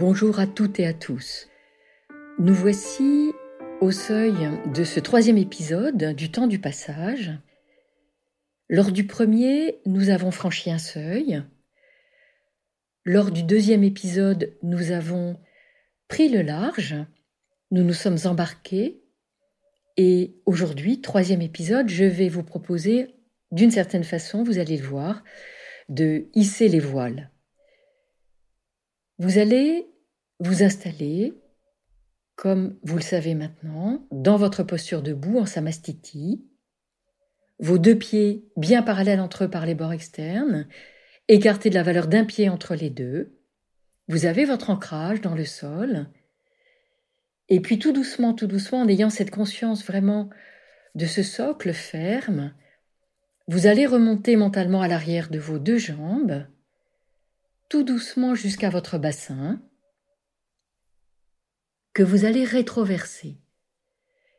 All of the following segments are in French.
Bonjour à toutes et à tous. Nous voici au seuil de ce troisième épisode du temps du passage. Lors du premier, nous avons franchi un seuil. Lors du deuxième épisode, nous avons pris le large, nous nous sommes embarqués et aujourd'hui, troisième épisode, je vais vous proposer, d'une certaine façon, vous allez le voir, de hisser les voiles. Vous allez vous installer, comme vous le savez maintenant, dans votre posture debout en samastiti, vos deux pieds bien parallèles entre eux par les bords externes, écartés de la valeur d'un pied entre les deux. Vous avez votre ancrage dans le sol. Et puis tout doucement, tout doucement, en ayant cette conscience vraiment de ce socle ferme, vous allez remonter mentalement à l'arrière de vos deux jambes, tout doucement jusqu'à votre bassin, que vous allez rétroverser.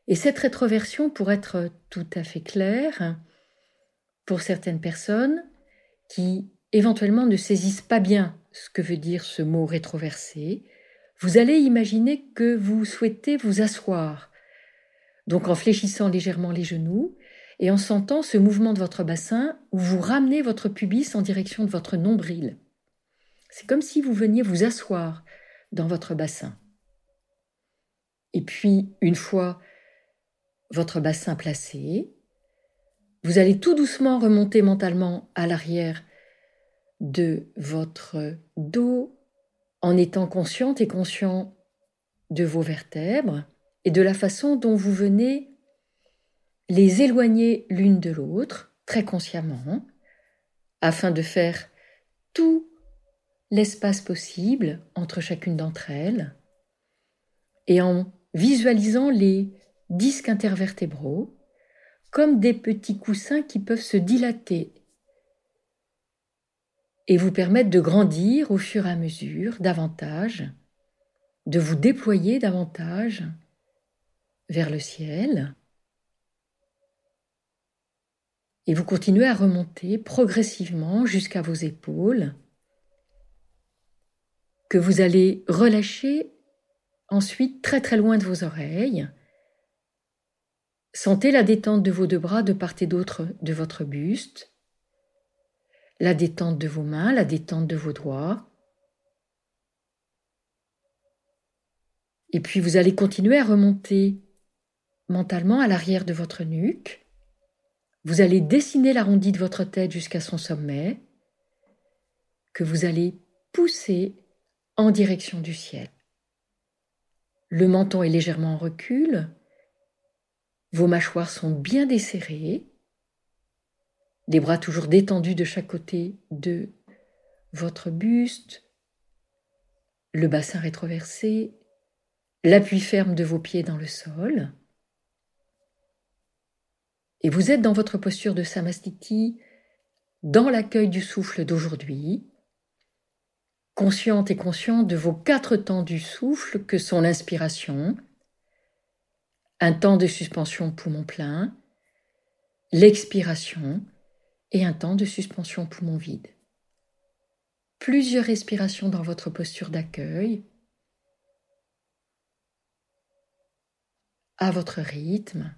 Et cette rétroversion, pour être tout à fait claire, pour certaines personnes qui éventuellement ne saisissent pas bien ce que veut dire ce mot rétroverser, vous allez imaginer que vous souhaitez vous asseoir, donc en fléchissant légèrement les genoux et en sentant ce mouvement de votre bassin où vous ramenez votre pubis en direction de votre nombril. C'est comme si vous veniez vous asseoir dans votre bassin. Et puis, une fois votre bassin placé, vous allez tout doucement remonter mentalement à l'arrière de votre dos en étant consciente et conscient de vos vertèbres et de la façon dont vous venez les éloigner l'une de l'autre très consciemment afin de faire tout l'espace possible entre chacune d'entre elles, et en visualisant les disques intervertébraux comme des petits coussins qui peuvent se dilater et vous permettre de grandir au fur et à mesure davantage, de vous déployer davantage vers le ciel. Et vous continuez à remonter progressivement jusqu'à vos épaules, que vous allez relâcher ensuite très très loin de vos oreilles. Sentez la détente de vos deux bras de part et d'autre de votre buste, la détente de vos mains, la détente de vos doigts. Et puis vous allez continuer à remonter mentalement à l'arrière de votre nuque. Vous allez dessiner l'arrondi de votre tête jusqu'à son sommet, que vous allez pousser en direction du ciel. Le menton est légèrement en recul, vos mâchoires sont bien desserrées, les bras toujours détendus de chaque côté de votre buste, le bassin rétroversé, l'appui ferme de vos pieds dans le sol. Et vous êtes dans votre posture de samastiti, dans l'accueil du souffle d'aujourd'hui, consciente et conscient de vos quatre temps du souffle que sont l'inspiration, un temps de suspension poumon plein, l'expiration et un temps de suspension poumon vide. Plusieurs respirations dans votre posture d'accueil, à votre rythme,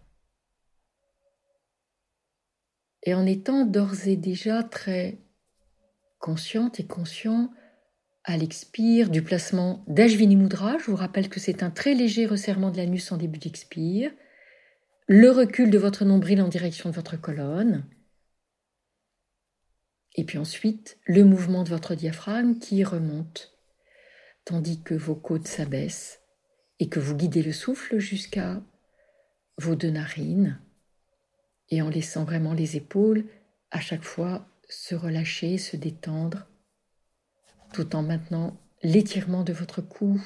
et en étant d'ores et déjà très consciente et conscient à l'expire du placement d'Ajvini Mudra. Je vous rappelle que c'est un très léger resserrement de l'anus en début d'expire. Le recul de votre nombril en direction de votre colonne. Et puis ensuite, le mouvement de votre diaphragme qui remonte, tandis que vos côtes s'abaissent et que vous guidez le souffle jusqu'à vos deux narines, et en laissant vraiment les épaules à chaque fois se relâcher, se détendre tout en maintenant l'étirement de votre cou.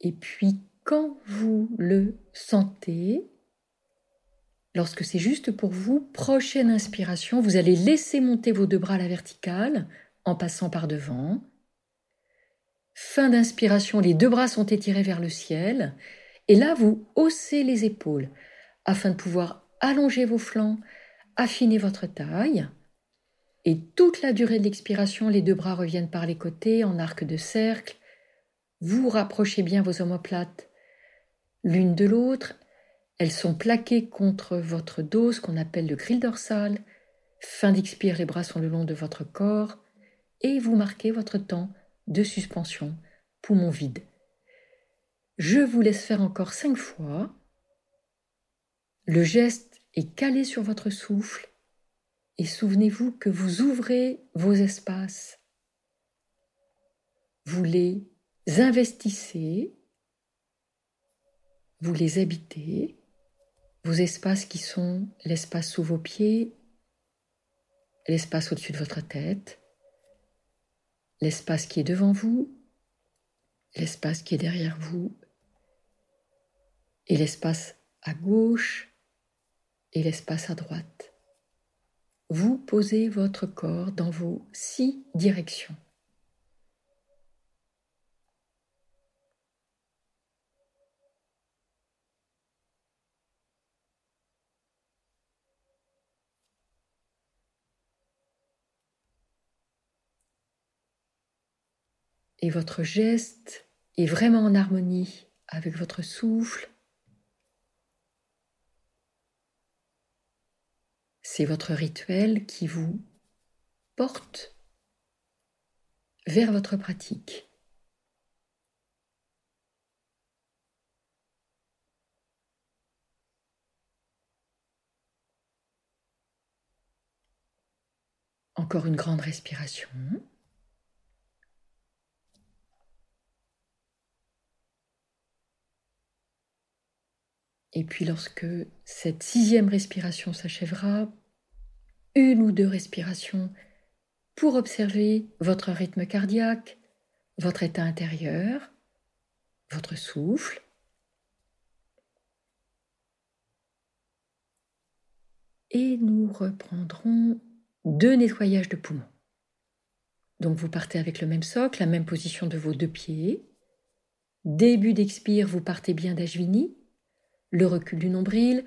Et puis quand vous le sentez, lorsque c'est juste pour vous, prochaine inspiration, vous allez laisser monter vos deux bras à la verticale en passant par devant. Fin d'inspiration, les deux bras sont étirés vers le ciel. Et là, vous haussez les épaules afin de pouvoir allonger vos flancs, affinez votre taille. Et toute la durée de l'expiration, les deux bras reviennent par les côtés en arc de cercle. Vous rapprochez bien vos omoplates l'une de l'autre. Elles sont plaquées contre votre dos, ce qu'on appelle le grill dorsal. Fin d'expire, les bras sont le long de votre corps. Et vous marquez votre temps de suspension, poumon vide. Je vous laisse faire encore cinq fois. Le geste est calé sur votre souffle et souvenez-vous que vous ouvrez vos espaces. Vous les investissez, vous les habitez, vos espaces qui sont l'espace sous vos pieds, l'espace au-dessus de votre tête, l'espace qui est devant vous, l'espace qui est derrière vous, et l'espace à gauche et l'espace à droite vous posez votre corps dans vos six directions. Et votre geste est vraiment en harmonie avec votre souffle C'est votre rituel qui vous porte vers votre pratique. Encore une grande respiration. Et puis lorsque cette sixième respiration s'achèvera, une ou deux respirations pour observer votre rythme cardiaque, votre état intérieur, votre souffle. Et nous reprendrons deux nettoyages de poumons. Donc vous partez avec le même socle, la même position de vos deux pieds. Début d'expire, vous partez bien d'Ajvini, le recul du nombril,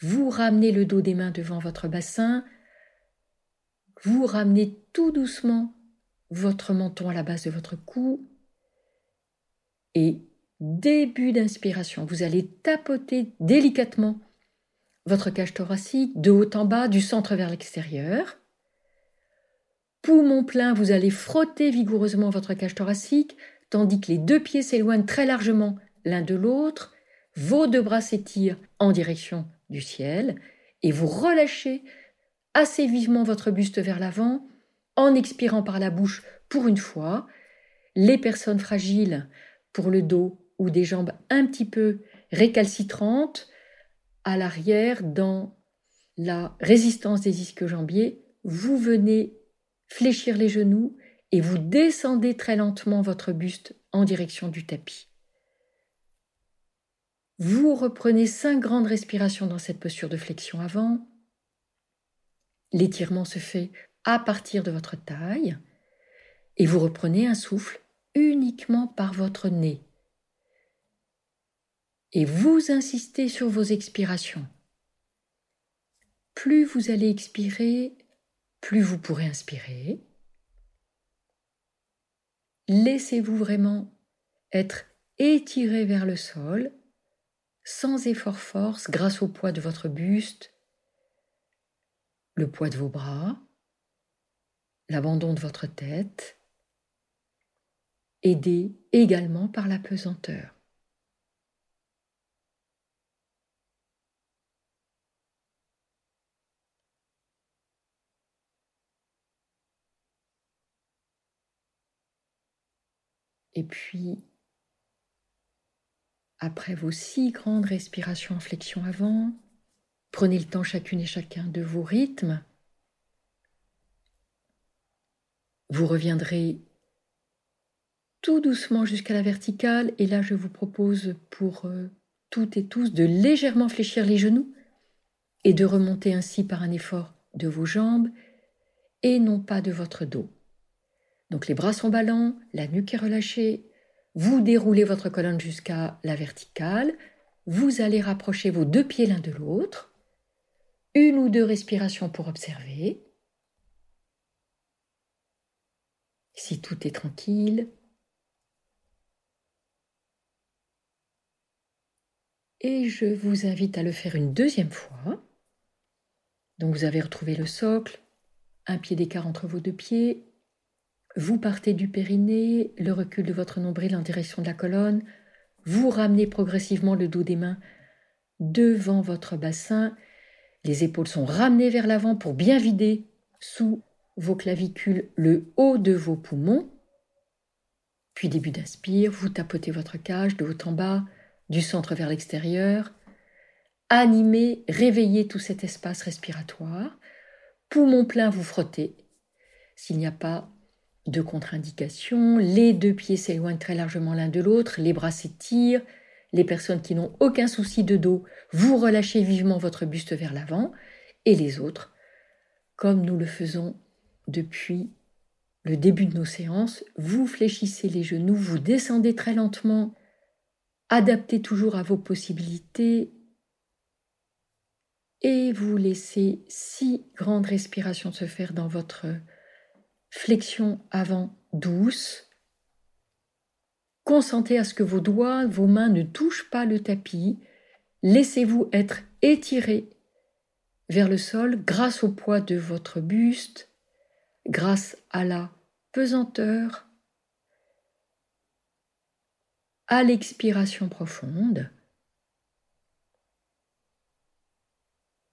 vous ramenez le dos des mains devant votre bassin, vous ramenez tout doucement votre menton à la base de votre cou et début d'inspiration, vous allez tapoter délicatement votre cage thoracique de haut en bas, du centre vers l'extérieur. Poumon plein, vous allez frotter vigoureusement votre cage thoracique, tandis que les deux pieds s'éloignent très largement l'un de l'autre. Vos deux bras s'étirent en direction du ciel et vous relâchez assez vivement votre buste vers l'avant, en expirant par la bouche pour une fois. Les personnes fragiles pour le dos ou des jambes un petit peu récalcitrantes, à l'arrière, dans la résistance des ischio-jambiers, vous venez fléchir les genoux et vous descendez très lentement votre buste en direction du tapis. Vous reprenez cinq grandes respirations dans cette posture de flexion avant. L'étirement se fait à partir de votre taille et vous reprenez un souffle uniquement par votre nez. Et vous insistez sur vos expirations. Plus vous allez expirer, plus vous pourrez inspirer. Laissez-vous vraiment être étiré vers le sol, sans effort force, grâce au poids de votre buste, le poids de vos bras, l'abandon de votre tête, aidé également par la pesanteur. Et puis, après vos six grandes respirations en flexion avant, Prenez le temps chacune et chacun de vos rythmes. Vous reviendrez tout doucement jusqu'à la verticale et là je vous propose pour euh, toutes et tous de légèrement fléchir les genoux et de remonter ainsi par un effort de vos jambes et non pas de votre dos. Donc les bras sont ballants, la nuque est relâchée, vous déroulez votre colonne jusqu'à la verticale, vous allez rapprocher vos deux pieds l'un de l'autre, une ou deux respirations pour observer. Si tout est tranquille, et je vous invite à le faire une deuxième fois. Donc vous avez retrouvé le socle, un pied d'écart entre vos deux pieds, vous partez du périnée, le recul de votre nombril en direction de la colonne, vous ramenez progressivement le dos des mains devant votre bassin, les épaules sont ramenées vers l'avant pour bien vider sous vos clavicules le haut de vos poumons. Puis début d'inspire, vous tapotez votre cage de haut en bas, du centre vers l'extérieur, animez, réveillez tout cet espace respiratoire, poumon plein, vous frottez. S'il n'y a pas de contre-indication, les deux pieds s'éloignent très largement l'un de l'autre, les bras s'étirent, les personnes qui n'ont aucun souci de dos, vous relâchez vivement votre buste vers l'avant, et les autres, comme nous le faisons depuis le début de nos séances, vous fléchissez les genoux, vous descendez très lentement. Adaptez toujours à vos possibilités. Et vous laissez six grandes respirations se faire dans votre flexion avant douce. Consentez à ce que vos doigts, vos mains ne touchent pas le tapis. Laissez-vous être étiré vers le sol grâce au poids de votre buste, grâce à la pesanteur à l'expiration profonde.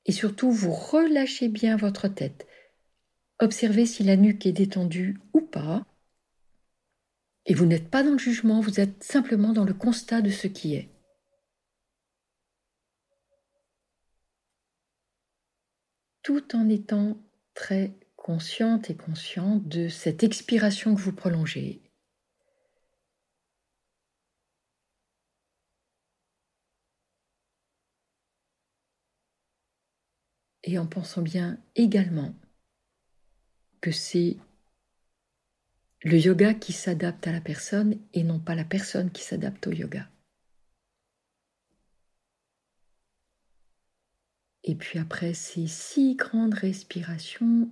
Et surtout, vous relâchez bien votre tête. Observez si la nuque est détendue ou pas. Et vous n'êtes pas dans le jugement, vous êtes simplement dans le constat de ce qui est. Tout en étant très consciente et conscient de cette expiration que vous prolongez et en pensant bien également que c'est le yoga qui s'adapte à la personne et non pas la personne qui s'adapte au yoga. Et puis après ces six grandes respirations,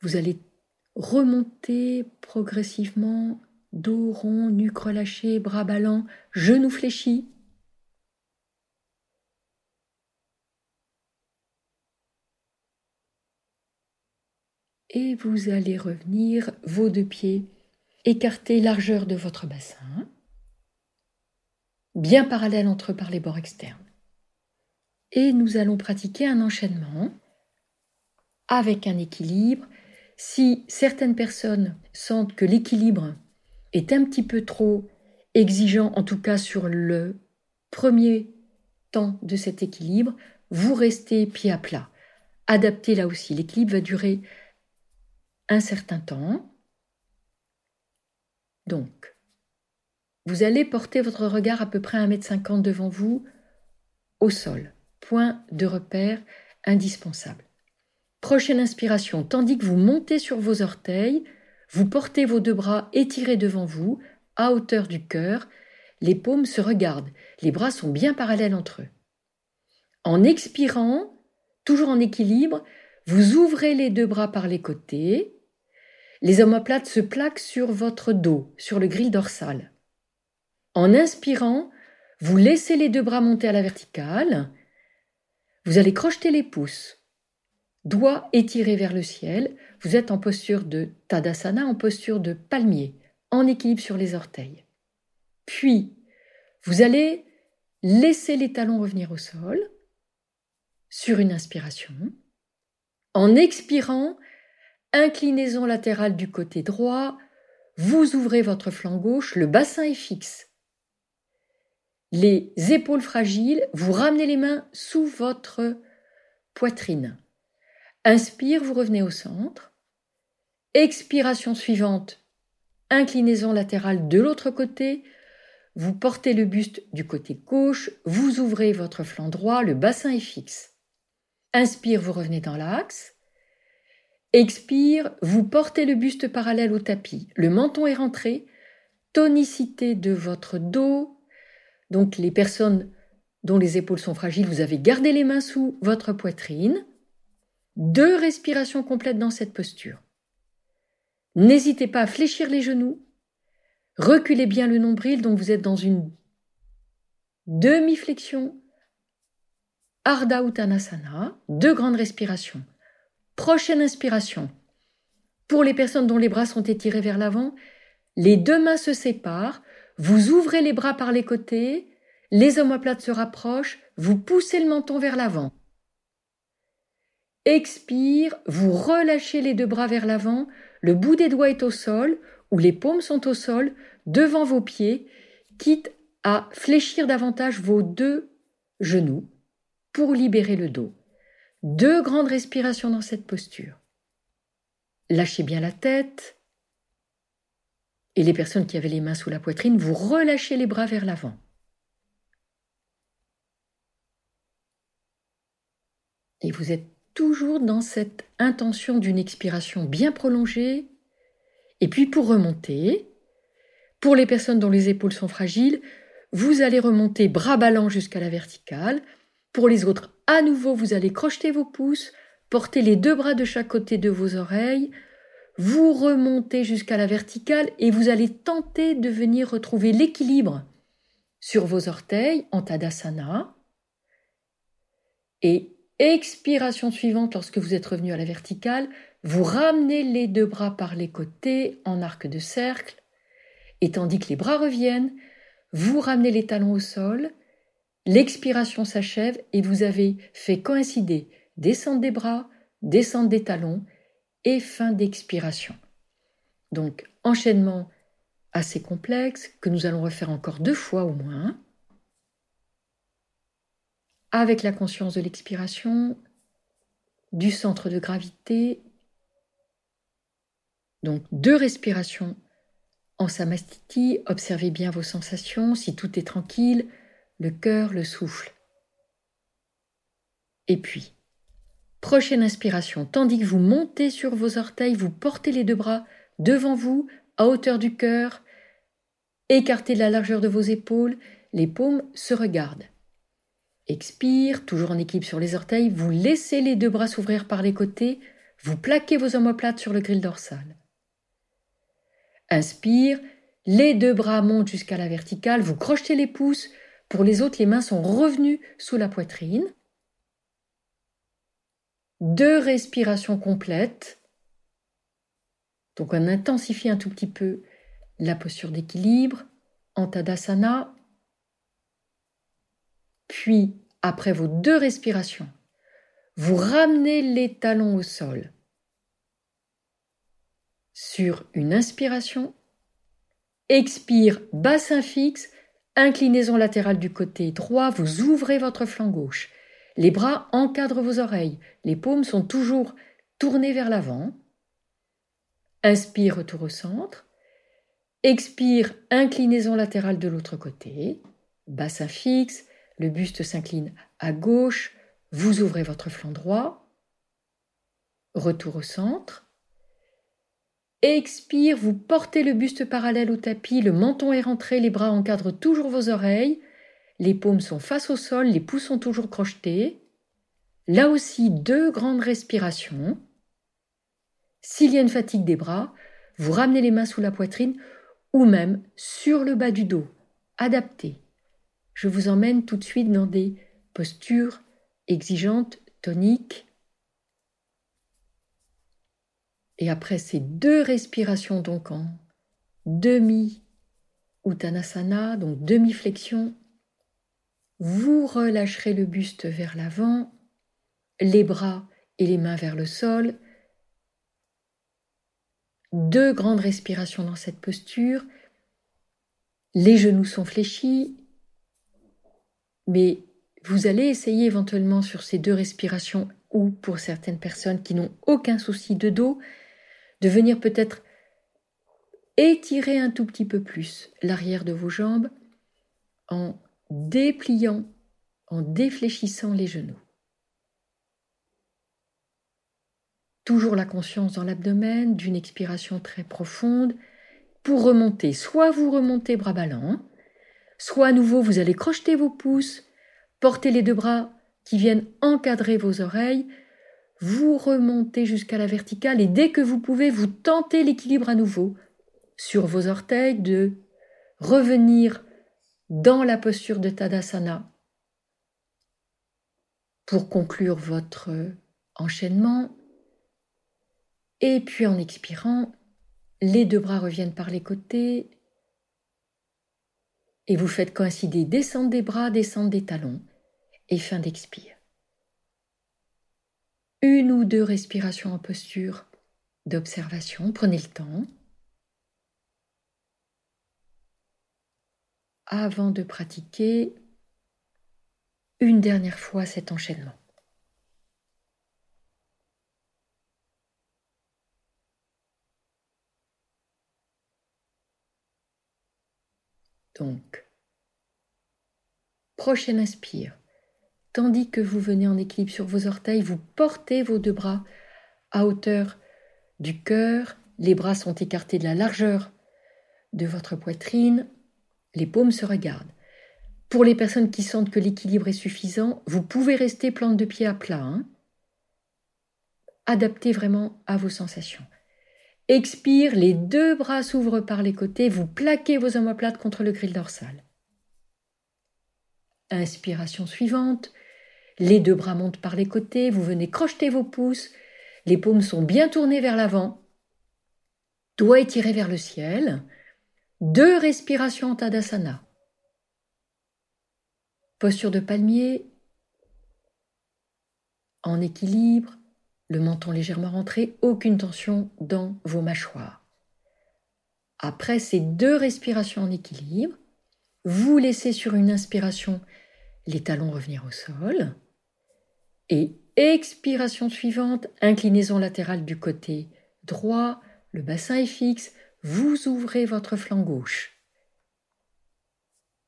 vous allez remonter progressivement, dos rond, nuque relâchée, bras ballants, genoux fléchis, et vous allez revenir vos deux pieds écartés largeur de votre bassin, bien parallèles entre eux par les bords externes. Et nous allons pratiquer un enchaînement avec un équilibre. Si certaines personnes sentent que l'équilibre est un petit peu trop exigeant, en tout cas sur le premier temps de cet équilibre, vous restez pied à plat. Adaptez là aussi. L'équilibre va durer un certain temps. Donc, vous allez porter votre regard à peu près à 1m50 devant vous au sol. Point de repère indispensable. Prochaine inspiration, tandis que vous montez sur vos orteils, vous portez vos deux bras étirés devant vous, à hauteur du cœur, les paumes se regardent, les bras sont bien parallèles entre eux. En expirant, toujours en équilibre, vous ouvrez les deux bras par les côtés, les omoplates se plaquent sur votre dos, sur le grill dorsal. En inspirant, vous laissez les deux bras monter à la verticale. Vous allez crocheter les pouces, doigts étirés vers le ciel. Vous êtes en posture de Tadasana, en posture de palmier, en équilibre sur les orteils. Puis, vous allez laisser les talons revenir au sol sur une inspiration. En expirant, inclinaison latérale du côté droit, vous ouvrez votre flanc gauche, le bassin est fixe. Les épaules fragiles, vous ramenez les mains sous votre poitrine. Inspire, vous revenez au centre. Expiration suivante, inclinaison latérale de l'autre côté. Vous portez le buste du côté gauche, vous ouvrez votre flanc droit, le bassin est fixe. Inspire, vous revenez dans l'axe. Expire, vous portez le buste parallèle au tapis. Le menton est rentré. Tonicité de votre dos. Donc les personnes dont les épaules sont fragiles, vous avez gardé les mains sous votre poitrine. Deux respirations complètes dans cette posture. N'hésitez pas à fléchir les genoux. Reculez bien le nombril, donc vous êtes dans une demi-flexion. Ardha Uttanasana, deux grandes respirations. Prochaine inspiration. Pour les personnes dont les bras sont étirés vers l'avant, les deux mains se séparent, vous ouvrez les bras par les côtés, les omoplates se rapprochent, vous poussez le menton vers l'avant. Expire, vous relâchez les deux bras vers l'avant, le bout des doigts est au sol, ou les paumes sont au sol, devant vos pieds, quitte à fléchir davantage vos deux genoux pour libérer le dos. Deux grandes respirations dans cette posture. Lâchez bien la tête. Et les personnes qui avaient les mains sous la poitrine, vous relâchez les bras vers l'avant. Et vous êtes toujours dans cette intention d'une expiration bien prolongée. Et puis pour remonter, pour les personnes dont les épaules sont fragiles, vous allez remonter bras ballants jusqu'à la verticale. Pour les autres, à nouveau, vous allez crocheter vos pouces, porter les deux bras de chaque côté de vos oreilles, vous remontez jusqu'à la verticale et vous allez tenter de venir retrouver l'équilibre sur vos orteils en Tadasana. Et expiration suivante, lorsque vous êtes revenu à la verticale, vous ramenez les deux bras par les côtés en arc de cercle, et tandis que les bras reviennent, vous ramenez les talons au sol, l'expiration s'achève et vous avez fait coïncider descente des bras, descente des talons et fin d'expiration. Donc enchaînement assez complexe que nous allons refaire encore deux fois au moins avec la conscience de l'expiration, du centre de gravité. Donc deux respirations en samastiti, observez bien vos sensations, si tout est tranquille, le cœur, le souffle. Et puis, prochaine inspiration, tandis que vous montez sur vos orteils, vous portez les deux bras devant vous, à hauteur du cœur, écartez la largeur de vos épaules, les paumes se regardent. Expire, toujours en équipe sur les orteils, vous laissez les deux bras s'ouvrir par les côtés, vous plaquez vos omoplates sur le grill dorsal. Inspire, les deux bras montent jusqu'à la verticale, vous crochetez les pouces, pour les autres les mains sont revenues sous la poitrine. Deux respirations complètes. Donc on intensifie un tout petit peu la posture d'équilibre en Tadasana, puis, après vos deux respirations, vous ramenez les talons au sol. Sur une inspiration, expire bassin fixe, inclinaison latérale du côté droit, vous ouvrez votre flanc gauche. Les bras encadrent vos oreilles, les paumes sont toujours tournées vers l'avant. Inspire, retour au centre. Expire, inclinaison latérale de l'autre côté. Bassin fixe, le buste s'incline à gauche, vous ouvrez votre flanc droit, retour au centre. Expire, vous portez le buste parallèle au tapis, le menton est rentré, les bras encadrent toujours vos oreilles, les paumes sont face au sol, les pouces sont toujours crochetés. Là aussi, deux grandes respirations. S'il y a une fatigue des bras, vous ramenez les mains sous la poitrine ou même sur le bas du dos. Adapté je vous emmène tout de suite dans des postures exigeantes, toniques. Et après ces deux respirations, donc en demi Uttanasana, donc demi-flexion, vous relâcherez le buste vers l'avant, les bras et les mains vers le sol. Deux grandes respirations dans cette posture. Les genoux sont fléchis, mais vous allez essayer éventuellement sur ces deux respirations ou pour certaines personnes qui n'ont aucun souci de dos, de venir peut-être étirer un tout petit peu plus l'arrière de vos jambes en dépliant, en défléchissant les genoux. Toujours la conscience dans l'abdomen, d'une expiration très profonde. Pour remonter, soit vous remontez bras ballants, soit à nouveau vous allez crocheter vos pouces, Portez les deux bras qui viennent encadrer vos oreilles. Vous remontez jusqu'à la verticale et dès que vous pouvez, vous tentez l'équilibre à nouveau sur vos orteils, de revenir dans la posture de Tadasana pour conclure votre enchaînement. Et puis en expirant, les deux bras reviennent par les côtés et vous faites coïncider descendre des bras, descendre des talons et fin d'expire. Une ou deux respirations en posture d'observation, prenez le temps. Avant de pratiquer une dernière fois cet enchaînement. Donc, prochaine inspire. Tandis que vous venez en équilibre sur vos orteils, vous portez vos deux bras à hauteur du cœur. Les bras sont écartés de la largeur de votre poitrine. Les paumes se regardent. Pour les personnes qui sentent que l'équilibre est suffisant, vous pouvez rester plante de pied à plat. Hein. Adaptez vraiment à vos sensations. Expire, les deux bras s'ouvrent par les côtés, vous plaquez vos omoplates contre le grill dorsal. Inspiration suivante, les deux bras montent par les côtés, vous venez crocheter vos pouces, les paumes sont bien tournées vers l'avant, doigts étirés vers le ciel, deux respirations en Tadasana. Posture de palmier, en équilibre, le menton légèrement rentré, aucune tension dans vos mâchoires. Après ces deux respirations en équilibre, vous laissez sur une inspiration les talons revenir au sol et expiration suivante, inclinaison latérale du côté droit, le bassin est fixe, vous ouvrez votre flanc gauche.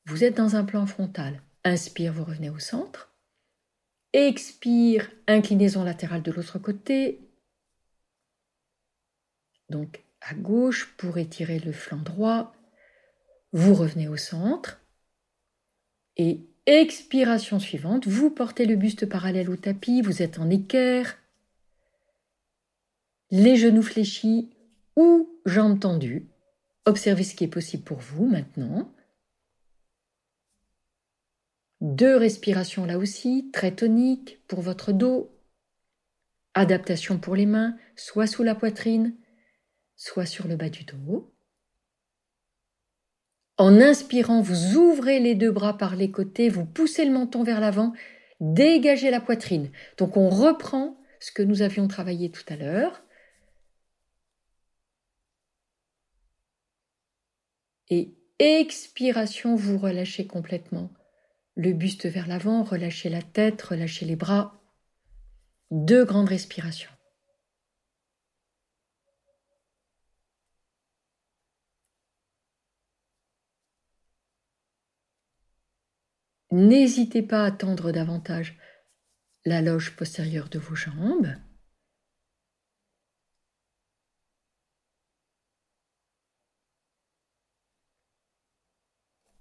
Vous êtes dans un plan frontal. Inspire, vous revenez au centre. Expire, inclinaison latérale de l'autre côté. Donc à gauche pour étirer le flanc droit. Vous revenez au centre. Et expiration suivante, vous portez le buste parallèle au tapis, vous êtes en équerre. Les genoux fléchis ou jambes tendues. Observez ce qui est possible pour vous maintenant. Deux respirations là aussi, très toniques pour votre dos. Adaptation pour les mains, soit sous la poitrine, soit sur le bas du dos. En inspirant, vous ouvrez les deux bras par les côtés, vous poussez le menton vers l'avant, dégagez la poitrine. Donc on reprend ce que nous avions travaillé tout à l'heure. Et expiration, vous relâchez complètement le buste vers l'avant, relâchez la tête, relâchez les bras. Deux grandes respirations. N'hésitez pas à tendre davantage la loge postérieure de vos jambes.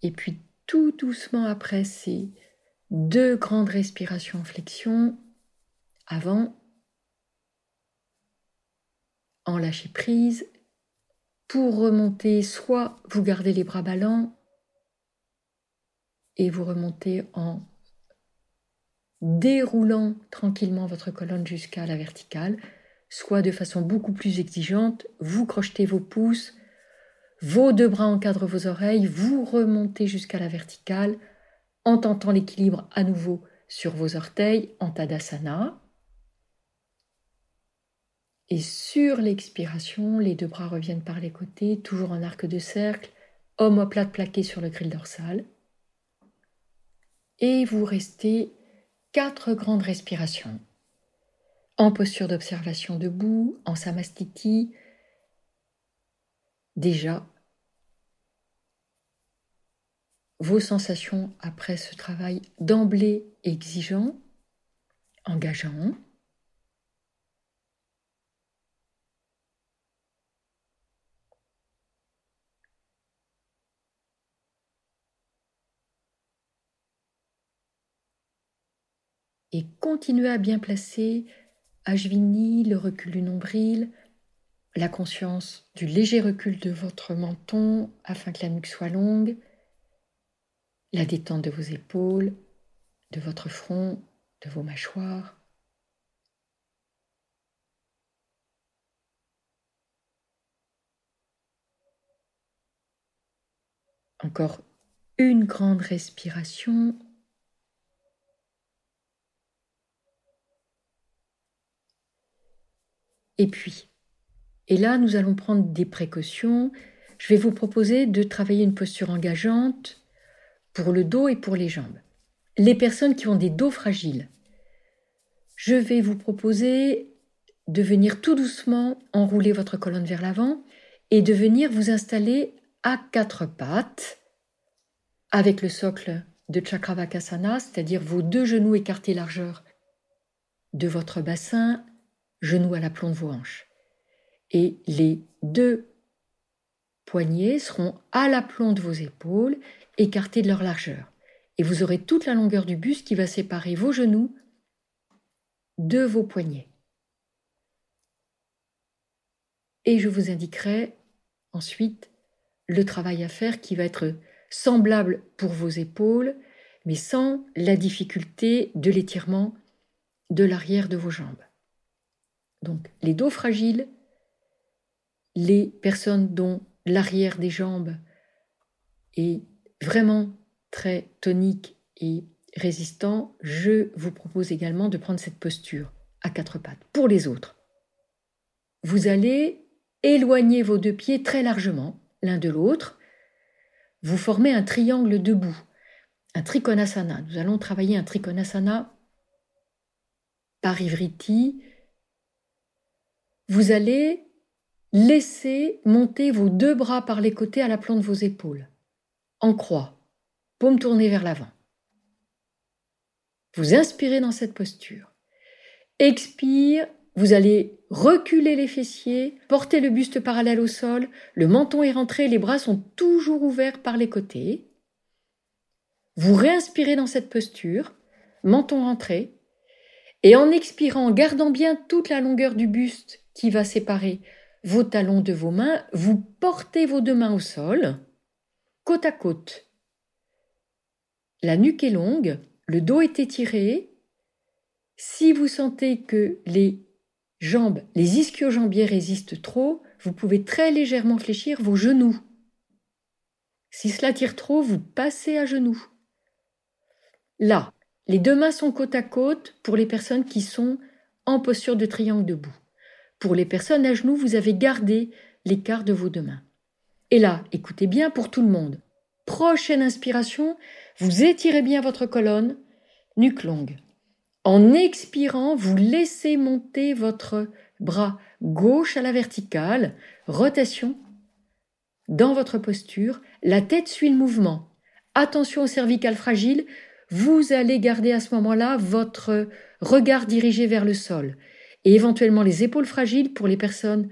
Et puis tout doucement après ces deux grandes respirations en flexion, avant, en lâcher prise, pour remonter, soit vous gardez les bras ballants et vous remontez en déroulant tranquillement votre colonne jusqu'à la verticale, soit de façon beaucoup plus exigeante, vous crochetez vos pouces, vos deux bras encadrent vos oreilles, vous remontez jusqu'à la verticale en tentant l'équilibre à nouveau sur vos orteils en Tadasana. Et sur l'expiration, les deux bras reviennent par les côtés, toujours en arc de cercle, omoplate plaqué sur le grill dorsal. Et vous restez quatre grandes respirations. En posture d'observation debout, en samastiti, déjà vos sensations après ce travail d'emblée exigeant, engageant. Et continuez à bien placer Ajvini, le recul du nombril, la conscience du léger recul de votre menton afin que la nuque soit longue, la détente de vos épaules, de votre front, de vos mâchoires. Encore une grande respiration. Et puis, et là, nous allons prendre des précautions. Je vais vous proposer de travailler une posture engageante pour le dos et pour les jambes. Les personnes qui ont des dos fragiles, je vais vous proposer de venir tout doucement enrouler votre colonne vers l'avant et de venir vous installer à quatre pattes avec le socle de Chakravakasana, c'est-à-dire vos deux genoux écartés largeur de votre bassin, genoux à l'aplomb de vos hanches. Et les deux poignets seront à l'aplomb de vos épaules, écartés de leur largeur. Et vous aurez toute la longueur du buste qui va séparer vos genoux de vos poignets. Et je vous indiquerai ensuite le travail à faire qui va être semblable pour vos épaules, mais sans la difficulté de l'étirement de l'arrière de vos jambes. Donc les dos fragiles, les personnes dont l'arrière des jambes est vraiment très tonique et résistant, je vous propose également de prendre cette posture à quatre pattes. Pour les autres, vous allez éloigner vos deux pieds très largement l'un de l'autre. Vous formez un triangle debout, un trikonasana. Nous allons travailler un trikonasana par ivriti. Vous allez laisser monter vos deux bras par les côtés à la plante de vos épaules, en croix, paume tournée vers l'avant. Vous inspirez dans cette posture. Expire, vous allez reculer les fessiers, porter le buste parallèle au sol, le menton est rentré, les bras sont toujours ouverts par les côtés. Vous réinspirez dans cette posture, menton rentré, et en expirant, gardant bien toute la longueur du buste qui va séparer vos talons de vos mains, vous portez vos deux mains au sol, côte à côte. La nuque est longue, le dos est étiré. Si vous sentez que les jambes, les ischio-jambiers résistent trop, vous pouvez très légèrement fléchir vos genoux. Si cela tire trop, vous passez à genoux. Là, les deux mains sont côte à côte pour les personnes qui sont en posture de triangle debout. Pour les personnes à genoux, vous avez gardé l'écart de vos deux mains. Et là, écoutez bien pour tout le monde. Prochaine inspiration, vous étirez bien votre colonne, nuque longue. En expirant, vous laissez monter votre bras gauche à la verticale, rotation dans votre posture, la tête suit le mouvement. Attention au cervical fragile, vous allez garder à ce moment-là votre regard dirigé vers le sol et éventuellement les épaules fragiles pour les personnes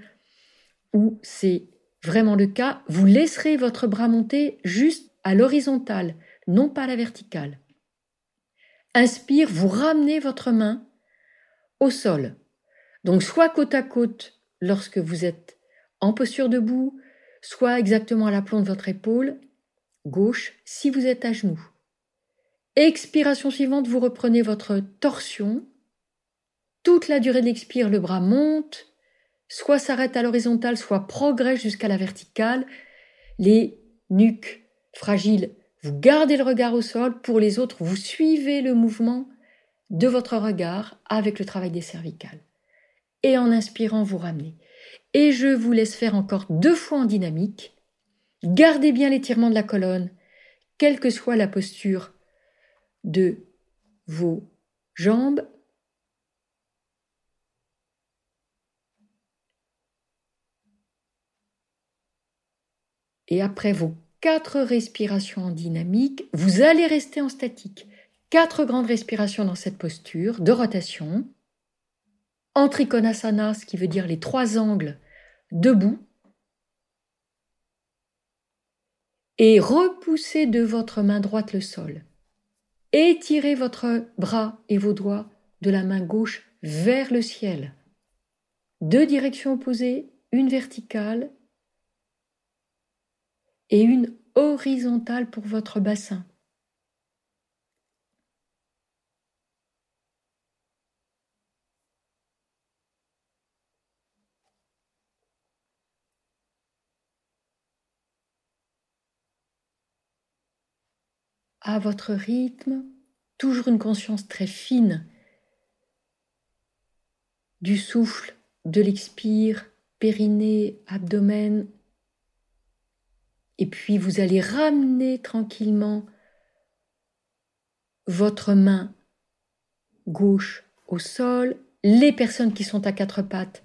où c'est vraiment le cas, vous laisserez votre bras monter juste à l'horizontale, non pas à la verticale. Inspire, vous ramenez votre main au sol. Donc soit côte à côte lorsque vous êtes en posture debout, soit exactement à l'aplomb de votre épaule gauche si vous êtes à genoux. Expiration suivante, vous reprenez votre torsion toute la durée de l'expire, le bras monte, soit s'arrête à l'horizontale, soit progresse jusqu'à la verticale. Les nuques fragiles, vous gardez le regard au sol. Pour les autres, vous suivez le mouvement de votre regard avec le travail des cervicales. Et en inspirant, vous ramenez. Et je vous laisse faire encore deux fois en dynamique. Gardez bien l'étirement de la colonne, quelle que soit la posture de vos jambes et après vos quatre respirations en dynamique, vous allez rester en statique. Quatre grandes respirations dans cette posture de rotation. En trikonasana, ce qui veut dire les trois angles debout. Et repoussez de votre main droite le sol. Étirez votre bras et vos doigts de la main gauche vers le ciel. Deux directions opposées, une verticale et une horizontale pour votre bassin. Votre rythme, toujours une conscience très fine du souffle, de l'expire, périnée, abdomen. Et puis vous allez ramener tranquillement votre main gauche au sol. Les personnes qui sont à quatre pattes,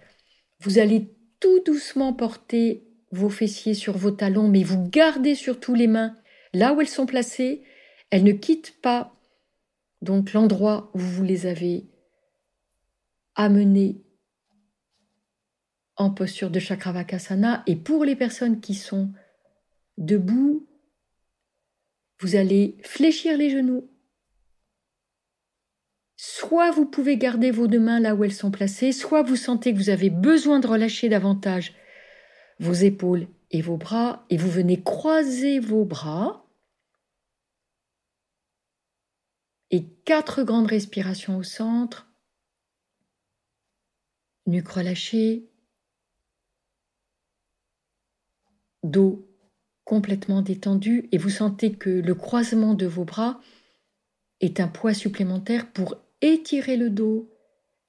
vous allez tout doucement porter vos fessiers sur vos talons, mais vous gardez surtout les mains là où elles sont placées elles ne quittent pas donc l'endroit où vous les avez amenées en posture de Chakravakasana. Et pour les personnes qui sont debout, vous allez fléchir les genoux. Soit vous pouvez garder vos deux mains là où elles sont placées, soit vous sentez que vous avez besoin de relâcher davantage vos épaules et vos bras, et vous venez croiser vos bras et quatre grandes respirations au centre. Nuque relâchée, dos complètement détendu et vous sentez que le croisement de vos bras est un poids supplémentaire pour étirer le dos,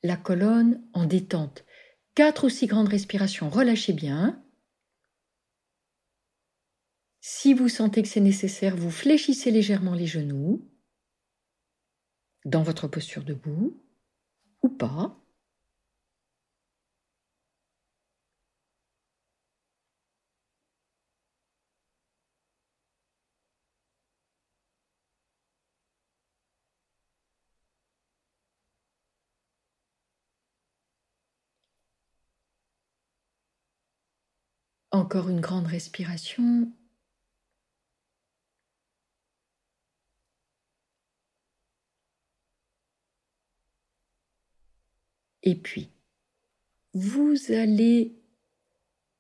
la colonne en détente. Quatre ou six grandes respirations, relâchez bien. Si vous sentez que c'est nécessaire, vous fléchissez légèrement les genoux dans votre posture debout ou pas. Encore une grande respiration. Et puis, vous allez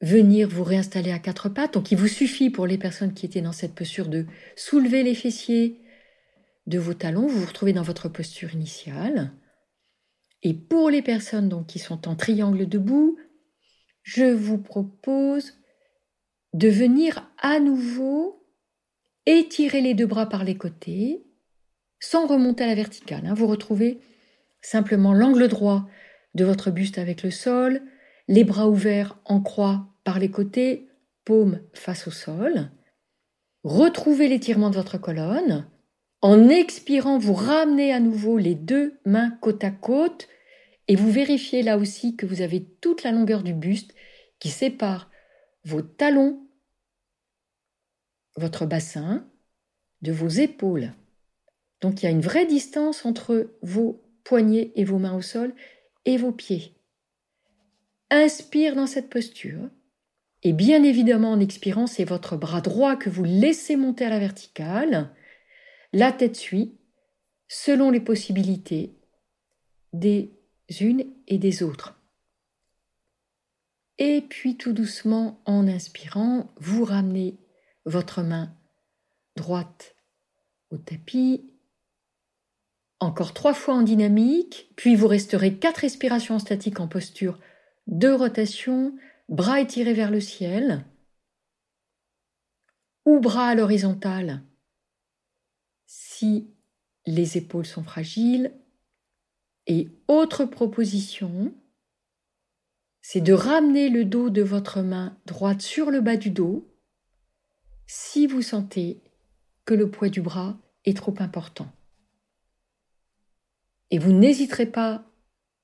venir vous réinstaller à quatre pattes. Donc il vous suffit pour les personnes qui étaient dans cette posture de soulever les fessiers de vos talons, vous vous retrouvez dans votre posture initiale. Et pour les personnes donc qui sont en triangle debout, je vous propose de venir à nouveau étirer les deux bras par les côtés sans remonter à la verticale. Hein. Vous retrouvez simplement l'angle droit de votre buste avec le sol, les bras ouverts en croix par les côtés, paume face au sol. Retrouvez l'étirement de votre colonne. En expirant, vous ramenez à nouveau les deux mains côte à côte et vous vérifiez là aussi que vous avez toute la longueur du buste qui sépare vos talons, votre bassin, de vos épaules. Donc il y a une vraie distance entre vos poignets et vos mains au sol vos pieds. Inspire dans cette posture. Et bien évidemment, en expirant, c'est votre bras droit que vous laissez monter à la verticale. La tête suit, selon les possibilités des unes et des autres. Et puis tout doucement, en inspirant, vous ramenez votre main droite au tapis encore trois fois en dynamique, puis vous resterez quatre respirations statiques en posture de rotation, bras étirés vers le ciel, ou bras à l'horizontale si les épaules sont fragiles. Et autre proposition, c'est de ramener le dos de votre main droite sur le bas du dos si vous sentez que le poids du bras est trop important. Et vous n'hésiterez pas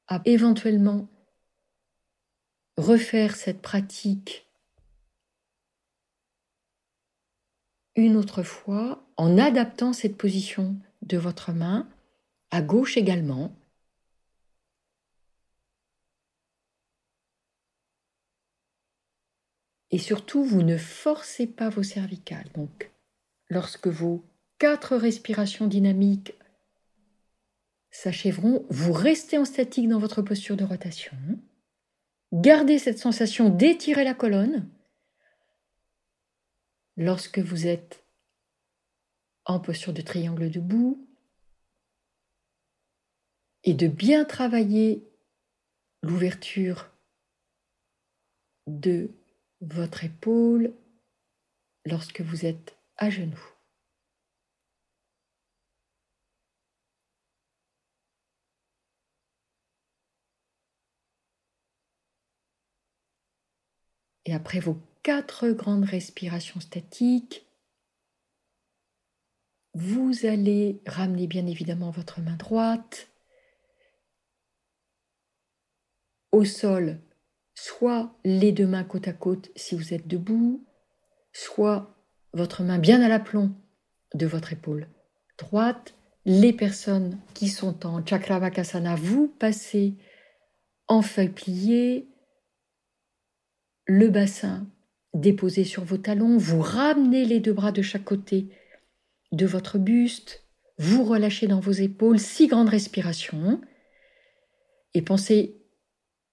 à éventuellement refaire cette pratique une autre fois en adaptant cette position de votre main à gauche également. Et surtout, vous ne forcez pas vos cervicales. Donc, lorsque vos quatre respirations dynamiques s'achèveront, vous restez en statique dans votre posture de rotation. Gardez cette sensation d'étirer la colonne lorsque vous êtes en posture de triangle debout et de bien travailler l'ouverture de votre épaule lorsque vous êtes à genoux. Et après vos quatre grandes respirations statiques, vous allez ramener bien évidemment votre main droite au sol, soit les deux mains côte à côte si vous êtes debout, soit votre main bien à l'aplomb de votre épaule droite. Les personnes qui sont en Chakravakasana, vous passez en feuille pliée, le bassin déposé sur vos talons, vous ramenez les deux bras de chaque côté de votre buste, vous relâchez dans vos épaules, six grandes respirations, et pensez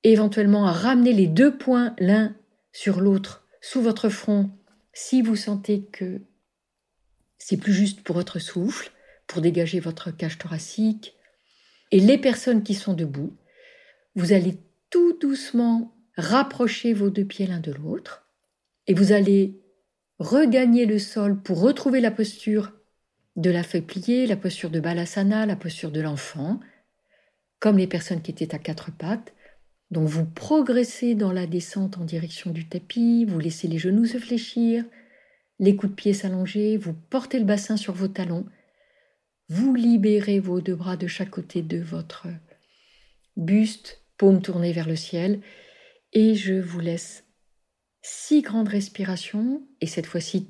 éventuellement à ramener les deux poings l'un sur l'autre sous votre front si vous sentez que c'est plus juste pour votre souffle, pour dégager votre cage thoracique. Et les personnes qui sont debout, vous allez tout doucement rapprocher vos deux pieds l'un de l'autre et vous allez regagner le sol pour retrouver la posture de la feuille pliée, la posture de Balasana, la posture de l'enfant, comme les personnes qui étaient à quatre pattes. Donc vous progressez dans la descente en direction du tapis, vous laissez les genoux se fléchir, les coups de pied s'allonger, vous portez le bassin sur vos talons, vous libérez vos deux bras de chaque côté de votre buste, paume tournée vers le ciel, et je vous laisse six grandes respirations, et cette fois-ci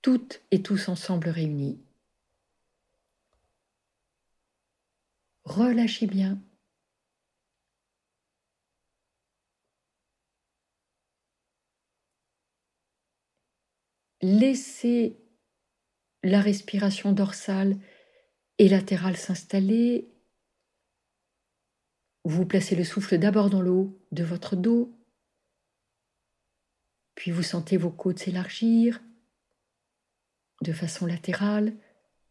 toutes et tous ensemble réunis. Relâchez bien. Laissez la respiration dorsale et latérale s'installer. Vous placez le souffle d'abord dans l'eau de votre dos, puis vous sentez vos côtes s'élargir de façon latérale.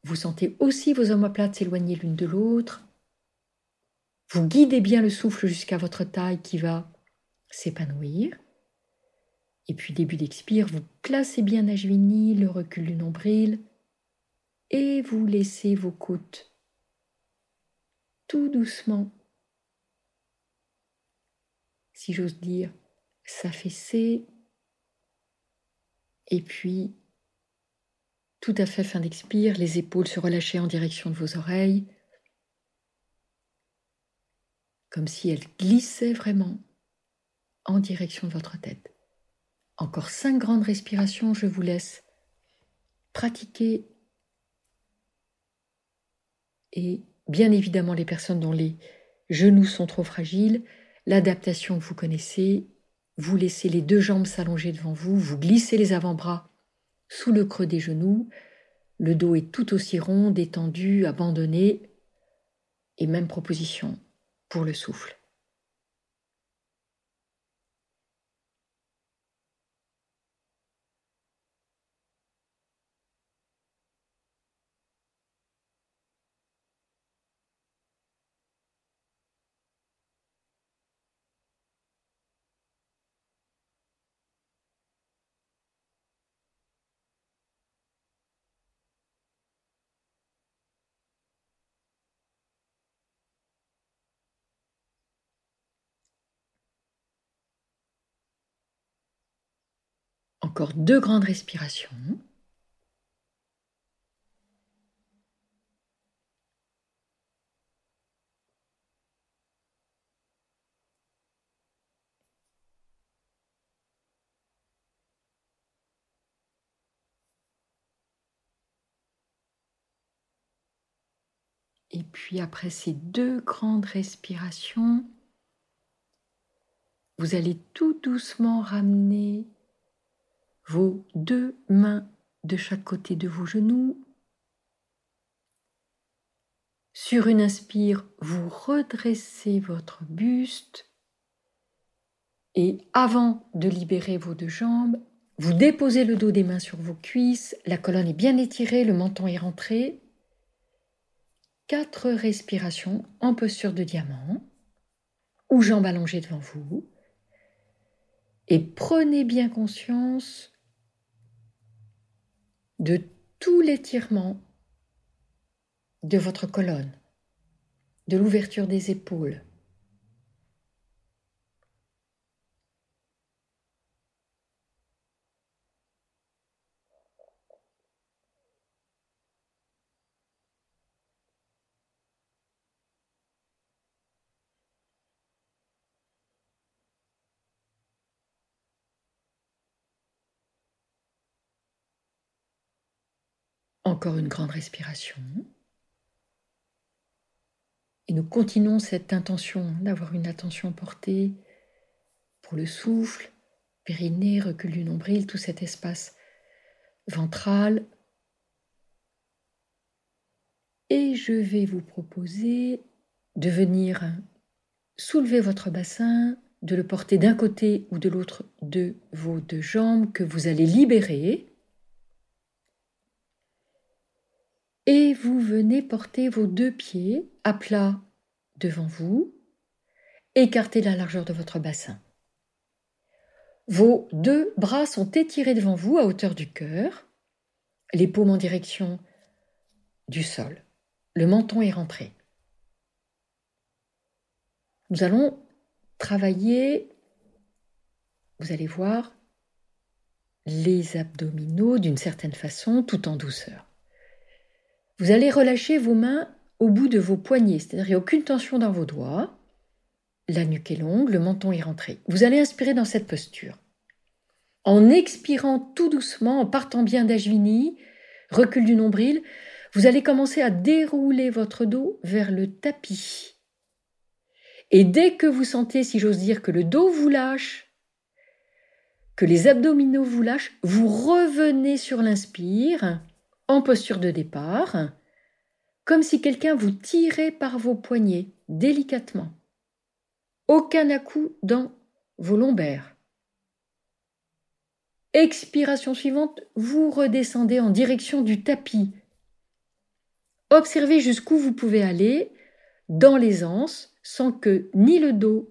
Vous sentez aussi vos omoplates s'éloigner l'une de l'autre. Vous guidez bien le souffle jusqu'à votre taille qui va s'épanouir. Et puis début d'expire, vous placez bien Najvini, le recul du nombril, et vous laissez vos côtes tout doucement, si j'ose dire, s'affaisser. Et puis, tout à fait fin d'expire, les épaules se relâcher en direction de vos oreilles, comme si elles glissaient vraiment en direction de votre tête. Encore cinq grandes respirations, je vous laisse pratiquer. Et bien évidemment, les personnes dont les genoux sont trop fragiles, l'adaptation vous connaissez, vous laissez les deux jambes s'allonger devant vous, vous glissez les avant-bras sous le creux des genoux, le dos est tout aussi rond, détendu, abandonné, et même proposition pour le souffle. Encore deux grandes respirations. Et puis après ces deux grandes respirations, vous allez tout doucement ramener vos deux mains de chaque côté de vos genoux. Sur une inspire, vous redressez votre buste et avant de libérer vos deux jambes, vous déposez le dos des mains sur vos cuisses, la colonne est bien étirée, le menton est rentré. Quatre respirations en posture de diamant ou jambes allongées devant vous. Et prenez bien conscience de tout l'étirement de votre colonne, de l'ouverture des épaules, Encore une grande respiration. Et nous continuons cette intention d'avoir une attention portée pour le souffle, périnée, recul du nombril, tout cet espace ventral. Et je vais vous proposer de venir soulever votre bassin, de le porter d'un côté ou de l'autre de vos deux jambes que vous allez libérer et vous venez porter vos deux pieds à plat devant vous, écartez la largeur de votre bassin. Vos deux bras sont étirés devant vous à hauteur du cœur, les paumes en direction du sol. Le menton est rentré. Nous allons travailler, vous allez voir, les abdominaux d'une certaine façon tout en douceur. Vous allez relâcher vos mains au bout de vos poignets, c'est-à-dire il n'y a aucune tension dans vos doigts. La nuque est longue, le menton est rentré. Vous allez inspirer dans cette posture. En expirant tout doucement, en partant bien d'Ajvini, recul du nombril, vous allez commencer à dérouler votre dos vers le tapis. Et dès que vous sentez, si j'ose dire, que le dos vous lâche, que les abdominaux vous lâchent, vous revenez sur l'inspire en posture de départ, comme si quelqu'un vous tirait par vos poignets délicatement. Aucun à-coup dans vos lombaires. Expiration suivante, vous redescendez en direction du tapis. Observez jusqu'où vous pouvez aller dans l'aisance sans que ni le dos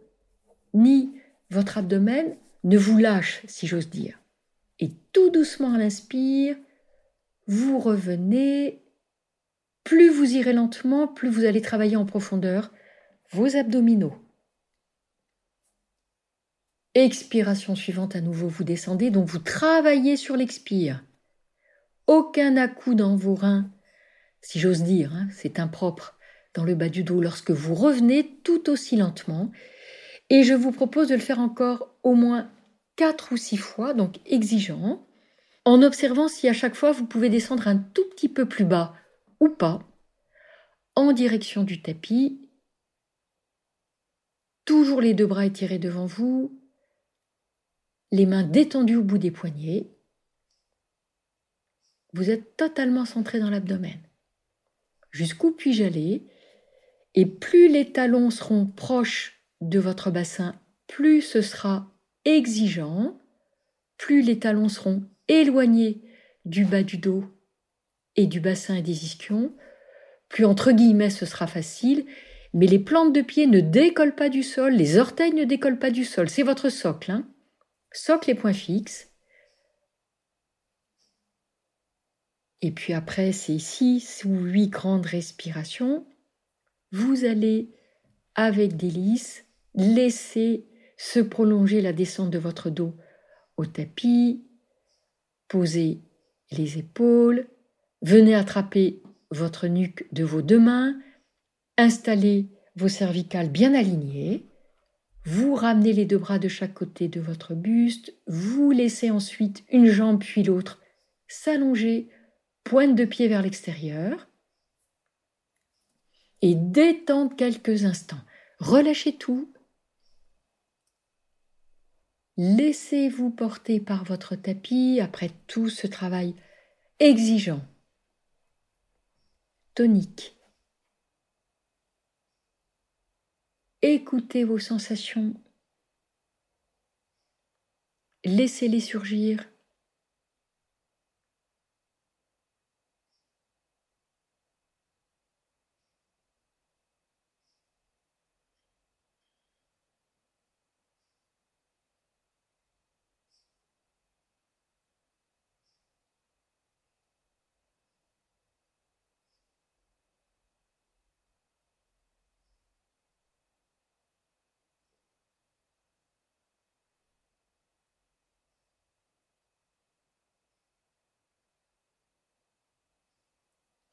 ni votre abdomen ne vous lâche, si j'ose dire. Et tout doucement à l'inspire, vous revenez, plus vous irez lentement, plus vous allez travailler en profondeur vos abdominaux. Expiration suivante, à nouveau, vous descendez, donc vous travaillez sur l'expire. Aucun à-coup dans vos reins, si j'ose dire, hein, c'est impropre dans le bas du dos lorsque vous revenez tout aussi lentement. Et je vous propose de le faire encore au moins quatre ou six fois, donc exigeant en observant si à chaque fois vous pouvez descendre un tout petit peu plus bas ou pas, en direction du tapis, toujours les deux bras étirés devant vous, les mains détendues au bout des poignets. Vous êtes totalement centré dans l'abdomen. Jusqu'où puis-je aller? Et plus les talons seront proches de votre bassin, plus ce sera exigeant, plus les talons seront éloigné du bas du dos et du bassin et des ischions, plus entre guillemets ce sera facile, mais les plantes de pied ne décollent pas du sol, les orteils ne décollent pas du sol, c'est votre socle. Hein socle et points fixes. Et puis après ces six ou huit grandes respirations, vous allez, avec délice, laisser se prolonger la descente de votre dos au tapis, Posez les épaules, venez attraper votre nuque de vos deux mains, installez vos cervicales bien alignées, vous ramenez les deux bras de chaque côté de votre buste, vous laissez ensuite une jambe puis l'autre s'allonger, pointe de pied vers l'extérieur, et détendre quelques instants. Relâchez tout, Laissez-vous porter par votre tapis après tout ce travail exigeant. Tonique. Écoutez vos sensations. Laissez-les surgir.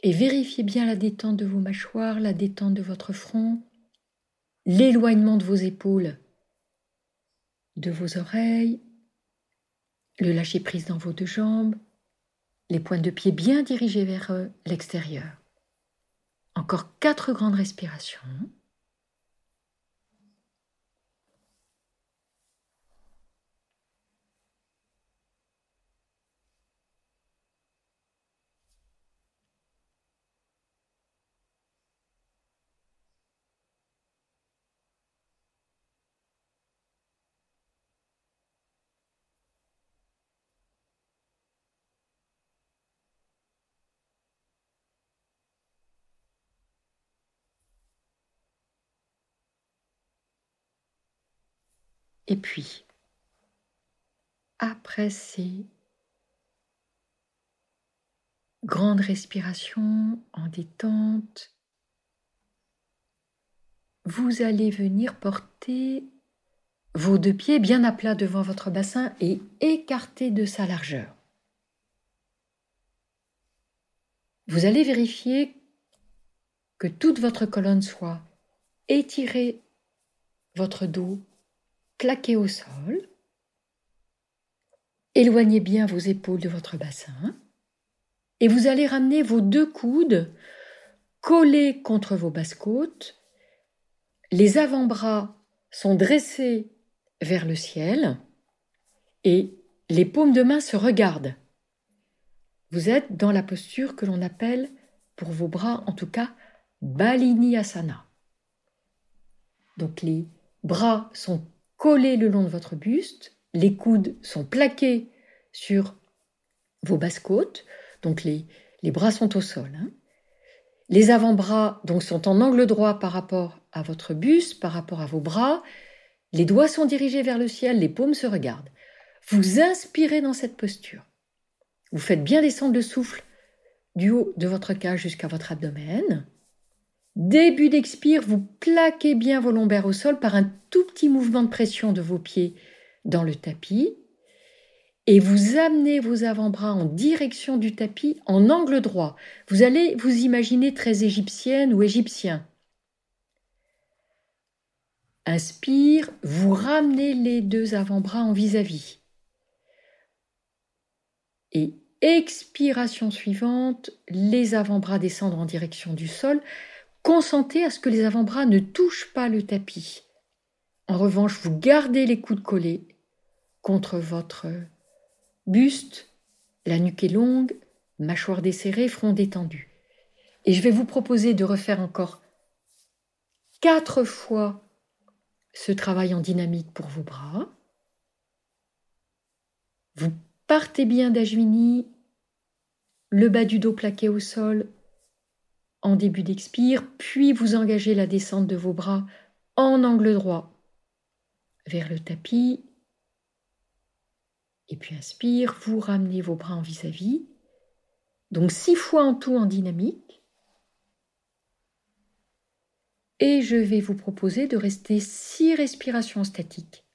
Et vérifiez bien la détente de vos mâchoires, la détente de votre front, l'éloignement de vos épaules, de vos oreilles, le lâcher prise dans vos deux jambes, les pointes de pied bien dirigées vers euh, l'extérieur. Encore quatre grandes respirations. Et puis, après ces grandes respirations en détente, vous allez venir porter vos deux pieds bien à plat devant votre bassin et écarter de sa largeur. Vous allez vérifier que toute votre colonne soit étirée, votre dos plaquez au sol. Éloignez bien vos épaules de votre bassin. Et vous allez ramener vos deux coudes collés contre vos basses-côtes. Les avant-bras sont dressés vers le ciel et les paumes de main se regardent. Vous êtes dans la posture que l'on appelle, pour vos bras en tout cas, Balini Asana. Donc les bras sont collés le long de votre buste, les coudes sont plaqués sur vos basses-côtes, donc les, les, bras sont au sol. Hein. Les avant-bras donc sont en angle droit par rapport à votre buste, par rapport à vos bras. Les doigts sont dirigés vers le ciel, les paumes se regardent. Vous inspirez dans cette posture. Vous faites bien descendre le souffle du haut de votre cage jusqu'à votre abdomen. Début d'expire, vous plaquez bien vos lombaires au sol par un tout petit mouvement de pression de vos pieds dans le tapis et vous amenez vos avant-bras en direction du tapis en angle droit. Vous allez vous imaginer très égyptienne ou égyptien. Inspire, vous ramenez les deux avant-bras en vis-à-vis. Et expiration suivante, les avant-bras descendent en direction du sol Consentez à ce que les avant-bras ne touchent pas le tapis. En revanche, vous gardez les coudes collés contre votre buste, la nuque est longue, mâchoire desserrée, front détendu. Et je vais vous proposer de refaire encore quatre fois ce travail en dynamique pour vos bras. Vous partez bien d'Ajvini, le bas du dos plaqué au sol, en début d'expire, puis vous engagez la descente de vos bras en angle droit vers le tapis. Et puis inspire, vous ramenez vos bras en vis-à-vis. Donc six fois en tout en dynamique. Et je vais vous proposer de rester six respirations statiques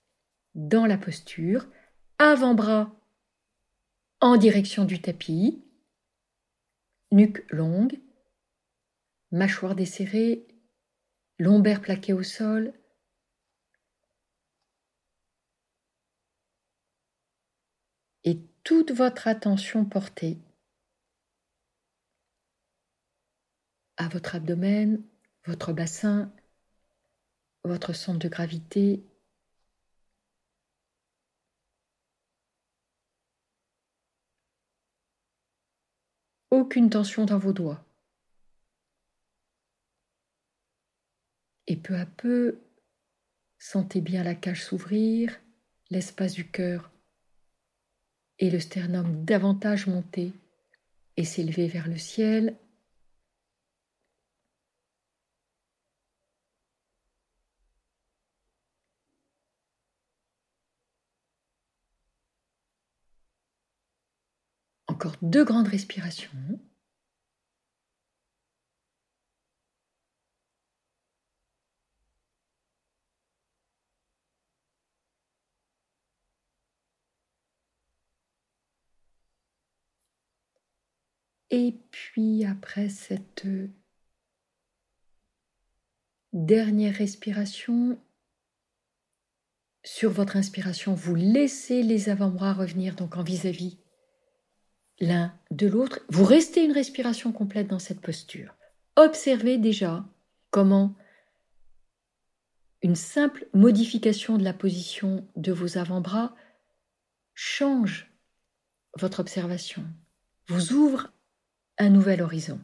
dans la posture, avant-bras en direction du tapis, nuque longue, mâchoire desserrée, lombaire plaqué au sol. Et toute votre attention portée à votre abdomen, votre bassin, votre centre de gravité. Aucune tension dans vos doigts. Et peu à peu, Sentez bien la cage s'ouvrir, l'espace du cœur et le sternum davantage monter et s'élever vers le ciel. Encore deux grandes respirations. Et puis après cette dernière respiration, sur votre inspiration, vous laissez les avant-bras revenir donc en vis-à-vis l'un de l'autre. Vous restez une respiration complète dans cette posture. Observez déjà comment une simple modification de la position de vos avant-bras change votre observation, vous ouvre un nouvel horizon.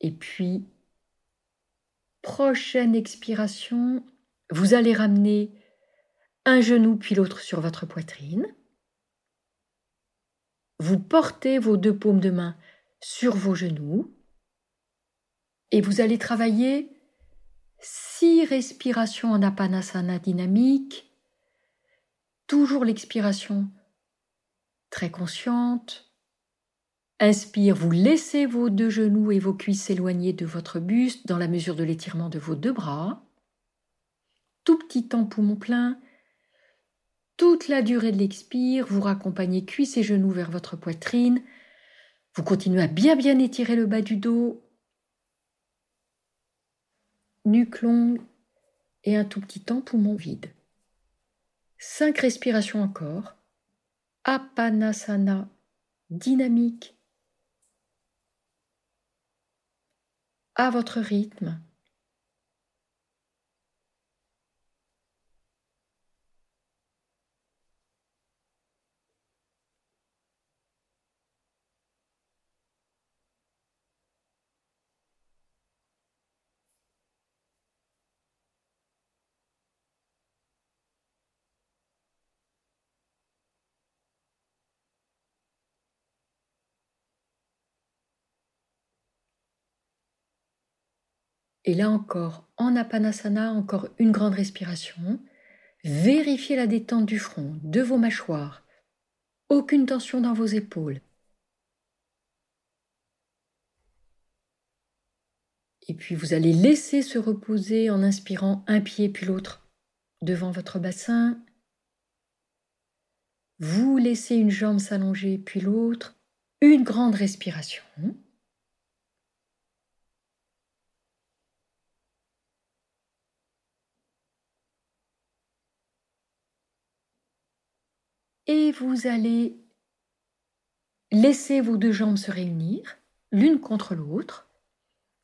Et puis, prochaine expiration, vous allez ramener un genou puis l'autre sur votre poitrine. Vous portez vos deux paumes de main sur vos genoux et vous allez travailler six respirations en apanasana dynamique toujours l'expiration très consciente. Inspire, vous laissez vos deux genoux et vos cuisses s'éloigner de votre buste dans la mesure de l'étirement de vos deux bras. Tout petit temps poumon plein. Toute la durée de l'expire, vous raccompagnez cuisses et genoux vers votre poitrine. Vous continuez à bien bien étirer le bas du dos. Nuque longue et un tout petit temps poumon vide. Cinq respirations encore. Apanasana dynamique à votre rythme. Et là encore, en apanasana, encore une grande respiration. Vérifiez la détente du front, de vos mâchoires. Aucune tension dans vos épaules. Et puis vous allez laisser se reposer en inspirant un pied puis l'autre devant votre bassin. Vous laissez une jambe s'allonger puis l'autre. Une grande respiration. Et vous allez laisser vos deux jambes se réunir, l'une contre l'autre,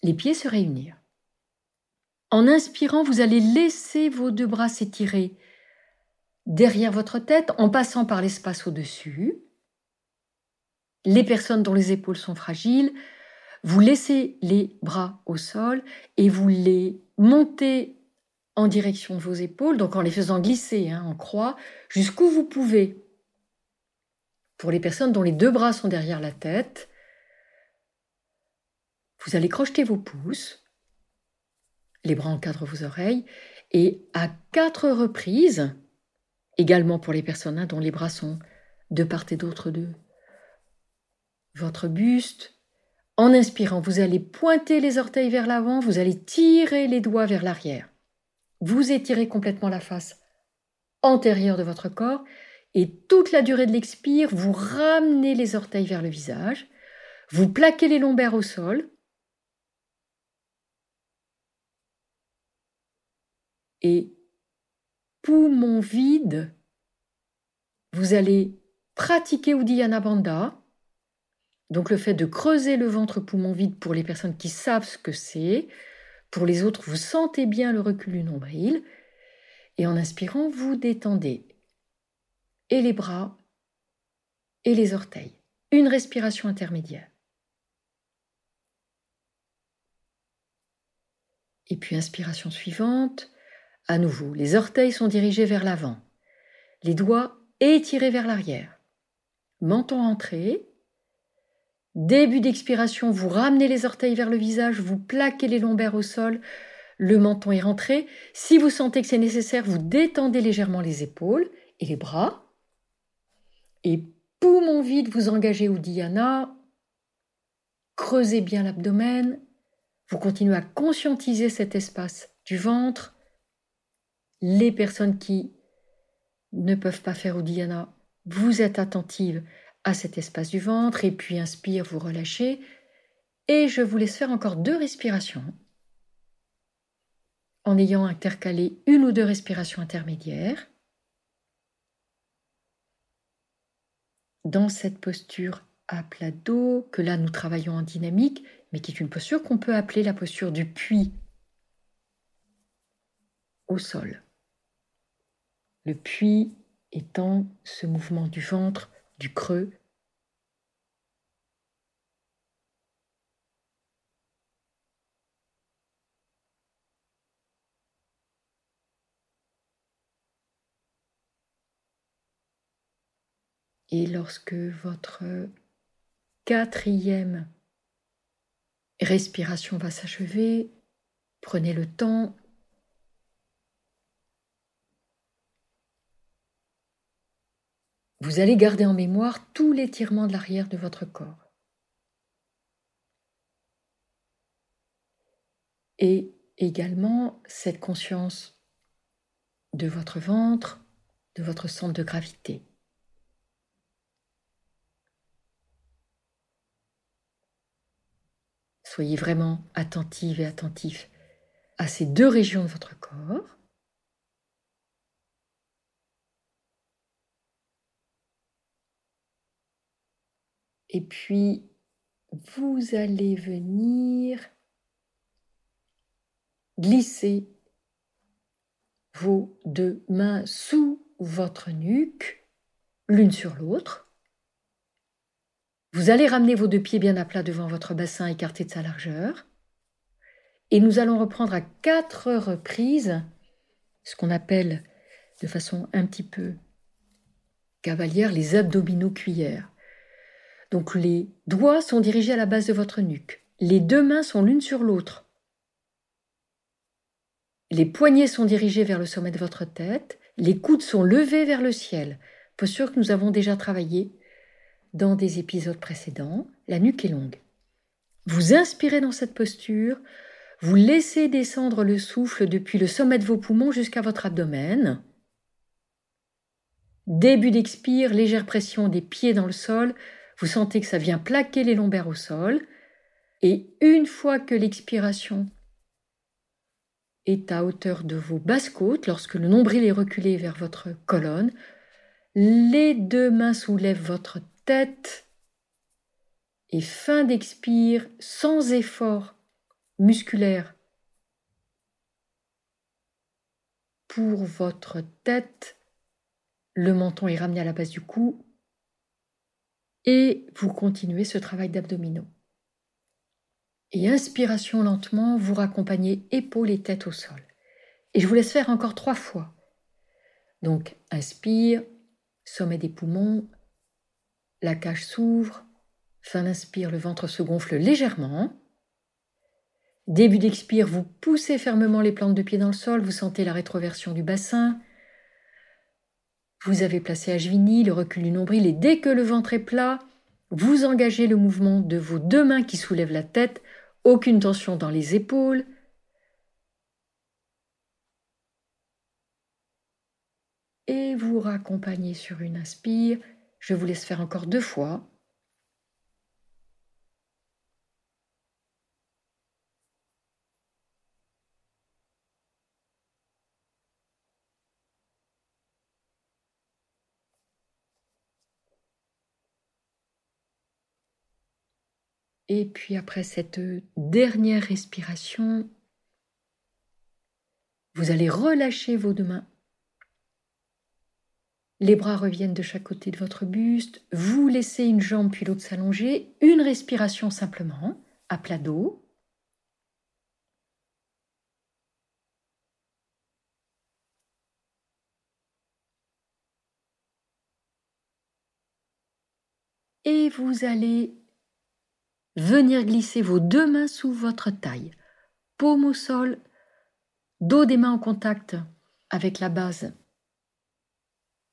les pieds se réunir. En inspirant, vous allez laisser vos deux bras s'étirer derrière votre tête en passant par l'espace au-dessus. Les personnes dont les épaules sont fragiles, vous laissez les bras au sol et vous les montez en direction de vos épaules, donc en les faisant glisser hein, en croix jusqu'où vous pouvez. Pour les personnes dont les deux bras sont derrière la tête, vous allez crocheter vos pouces, les bras encadrent vos oreilles, et à quatre reprises, également pour les personnes hein, dont les bras sont de part et d'autre de votre buste, en inspirant, vous allez pointer les orteils vers l'avant, vous allez tirer les doigts vers l'arrière. Vous étirez complètement la face antérieure de votre corps et toute la durée de l'expire, vous ramenez les orteils vers le visage, vous plaquez les lombaires au sol, et poumon vide, vous allez pratiquer Uddiyana Bandha, donc le fait de creuser le ventre poumon vide pour les personnes qui savent ce que c'est, pour les autres, vous sentez bien le recul du nombril, et en inspirant, vous détendez et les bras et les orteils. Une respiration intermédiaire. Et puis inspiration suivante. À nouveau, les orteils sont dirigés vers l'avant, les doigts étirés vers l'arrière. Menton entré. Début d'expiration, vous ramenez les orteils vers le visage, vous plaquez les lombaires au sol, le menton est rentré. Si vous sentez que c'est nécessaire, vous détendez légèrement les épaules et les bras. Et poumon vide, vous engagez Uddiyana. Creusez bien l'abdomen. Vous continuez à conscientiser cet espace du ventre. Les personnes qui ne peuvent pas faire Uddiyana, vous êtes attentive à cet espace du ventre et puis inspire, vous relâchez. Et je vous laisse faire encore deux respirations en ayant intercalé une ou deux respirations intermédiaires. Dans cette posture à plat dos, que là nous travaillons en dynamique, mais qui est une posture qu'on peut appeler la posture du puits au sol. Le puits étant ce mouvement du ventre, du creux. Et lorsque votre quatrième respiration va s'achever, prenez le temps Vous allez garder en mémoire tout l'étirement de l'arrière de votre corps. Et également cette conscience de votre ventre, de votre centre de gravité. Soyez vraiment attentive et attentif à ces deux régions de votre corps. Et puis, vous allez venir glisser vos deux mains sous votre nuque, l'une sur l'autre. Vous allez ramener vos deux pieds bien à plat devant votre bassin écarté de sa largeur. Et nous allons reprendre à quatre reprises ce qu'on appelle de façon un petit peu cavalière les abdominaux cuillères. Donc les doigts sont dirigés à la base de votre nuque. Les deux mains sont l'une sur l'autre. Les poignets sont dirigés vers le sommet de votre tête. Les coudes sont levés vers le ciel. Posture que nous avons déjà travaillé dans des épisodes précédents. La nuque est longue. Vous inspirez dans cette posture. Vous laissez descendre le souffle depuis le sommet de vos poumons jusqu'à votre abdomen. Début d'expire, légère pression des pieds dans le sol, vous sentez que ça vient plaquer les lombaires au sol. Et une fois que l'expiration est à hauteur de vos basses côtes, lorsque le nombril est reculé vers votre colonne, les deux mains soulèvent votre tête et fin d'expire sans effort musculaire pour votre tête. Le menton est ramené à la base du cou et vous continuez ce travail d'abdominaux. Et inspiration lentement, vous raccompagnez épaules et tête au sol. Et je vous laisse faire encore trois fois. Donc, inspire, sommet des poumons, la cage s'ouvre, fin d'inspire, le ventre se gonfle légèrement. Début d'expire, vous poussez fermement les plantes de pied dans le sol, vous sentez la rétroversion du bassin, vous avez placé à Jvini, le recul du nombril, et dès que le ventre est plat, vous engagez le mouvement de vos deux mains qui soulèvent la tête, aucune tension dans les épaules. Et vous raccompagnez sur une inspire. Je vous laisse faire encore deux fois. Et puis après cette dernière respiration, vous allez relâcher vos deux mains. Les bras reviennent de chaque côté de votre buste, vous laissez une jambe puis l'autre s'allonger, une respiration simplement, à plat dos. Et vous allez venir glisser vos deux mains sous votre taille, paume au sol, dos des mains en contact avec la base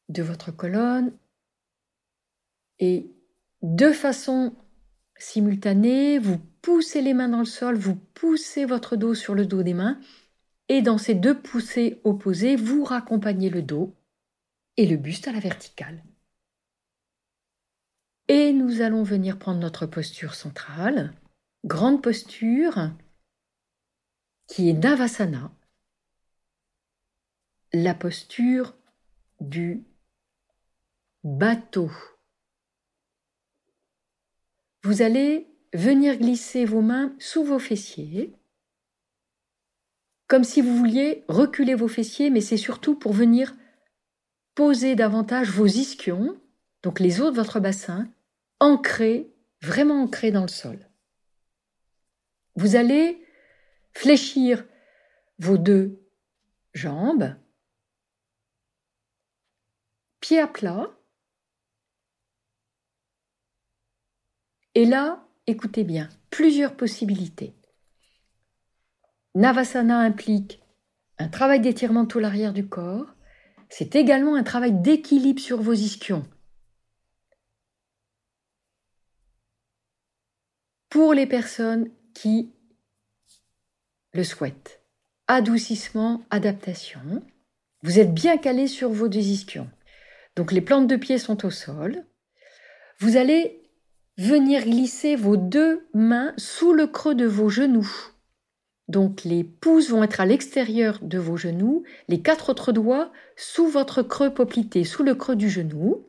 de votre colonne et de façon simultanée, vous poussez les mains dans le sol, vous poussez votre dos sur le dos des mains et dans ces deux poussées opposées, vous raccompagnez le dos et le buste à la verticale. Et nous allons venir prendre notre posture centrale, grande posture, qui est Navasana, la posture du bateau. Vous allez venir glisser vos mains sous vos fessiers, comme si vous vouliez reculer vos fessiers, mais c'est surtout pour venir poser davantage vos ischions, donc les os de votre bassin, ancrés, vraiment ancrés dans le sol. Vous allez fléchir vos deux jambes, pieds à plat, et là, écoutez bien, plusieurs possibilités. Navasana implique un travail d'étirement tout l'arrière du corps, c'est également un travail d'équilibre sur vos ischions. Pour les personnes qui le souhaitent, adoucissement, adaptation, vous êtes bien calé sur vos deux ischions. Donc les plantes de pied sont au sol. Vous allez venir glisser vos deux mains sous le creux de vos genoux donc les pouces vont être à l'extérieur de vos genoux, les quatre autres doigts sous votre creux poplité, sous le creux du genou.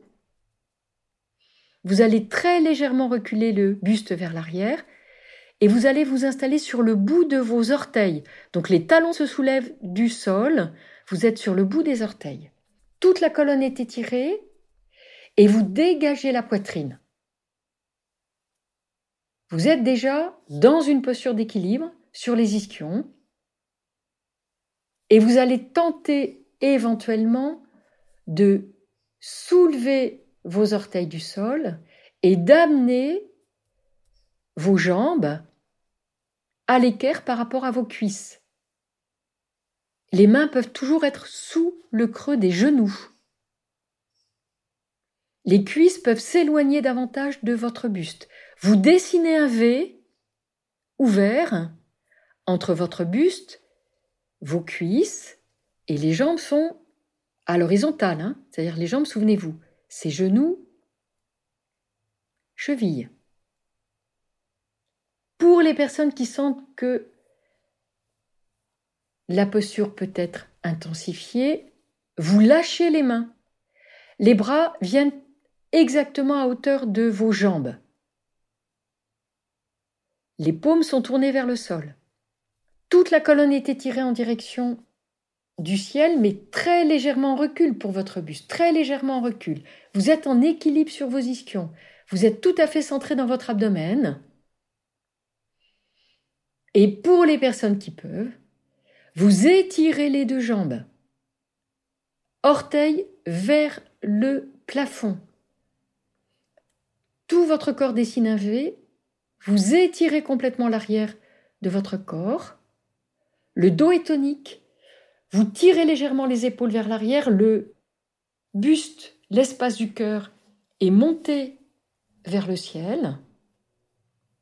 Vous allez très légèrement reculer le buste vers l'arrière et vous allez vous installer sur le bout de vos orteils. Donc les talons se soulèvent du sol, vous êtes sur le bout des orteils. Toute la colonne est étirée et vous dégagez la poitrine. Vous êtes déjà dans une posture d'équilibre sur les ischions et vous allez tenter éventuellement de soulever vos orteils du sol et d'amener vos jambes à l'équerre par rapport à vos cuisses. Les mains peuvent toujours être sous le creux des genoux. Les cuisses peuvent s'éloigner davantage de votre buste. Vous dessinez un V ouvert entre votre buste, vos cuisses et les jambes sont à l'horizontale, hein. c'est-à-dire les jambes, souvenez-vous, ces genoux, chevilles. Pour les personnes qui sentent que la posture peut être intensifiée, vous lâchez les mains. Les bras viennent exactement à hauteur de vos jambes. Les paumes sont tournées vers le sol. Toute la colonne est étirée en direction du ciel, mais très légèrement en recul pour votre buste, très légèrement en recul. Vous êtes en équilibre sur vos ischions. Vous êtes tout à fait centré dans votre abdomen. Et pour les personnes qui peuvent, vous étirez les deux jambes. Orteils vers le plafond. Tout votre corps dessine un V. Vous étirez complètement l'arrière de votre corps. Le dos est tonique. Vous tirez légèrement les épaules vers l'arrière. Le buste, l'espace du cœur est monté vers le ciel.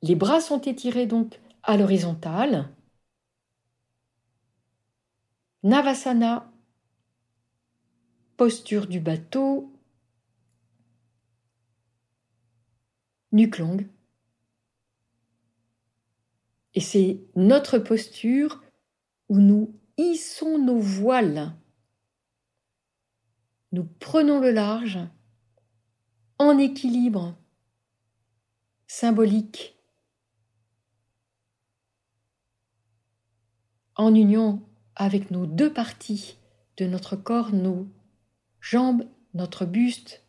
Les bras sont étirés donc à l'horizontale. Navasana, posture du bateau, nuque longue. Et c'est notre posture où nous hissons nos voiles. Nous prenons le large en équilibre symbolique, en union avec nos deux parties de notre corps, nos jambes, notre buste,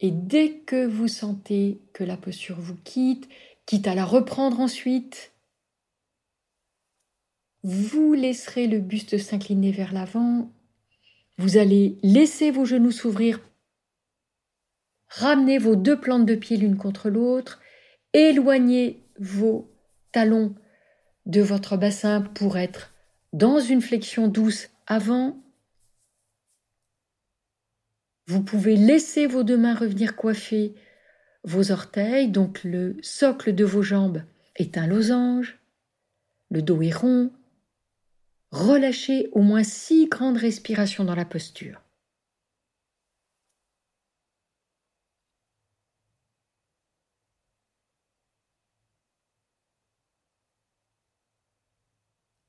Et dès que vous sentez que la posture vous quitte, quitte à la reprendre ensuite, vous laisserez le buste s'incliner vers l'avant, Vous allez laisser vos genoux s'ouvrir, ramener vos deux plantes de pied l'une contre l'autre, éloigner vos talons de votre bassin pour être dans une flexion douce avant. Vous pouvez laisser vos deux mains revenir coiffer vos orteils, donc le socle de vos jambes est un losange, le dos est rond. Relâchez au moins six grandes respirations dans la posture.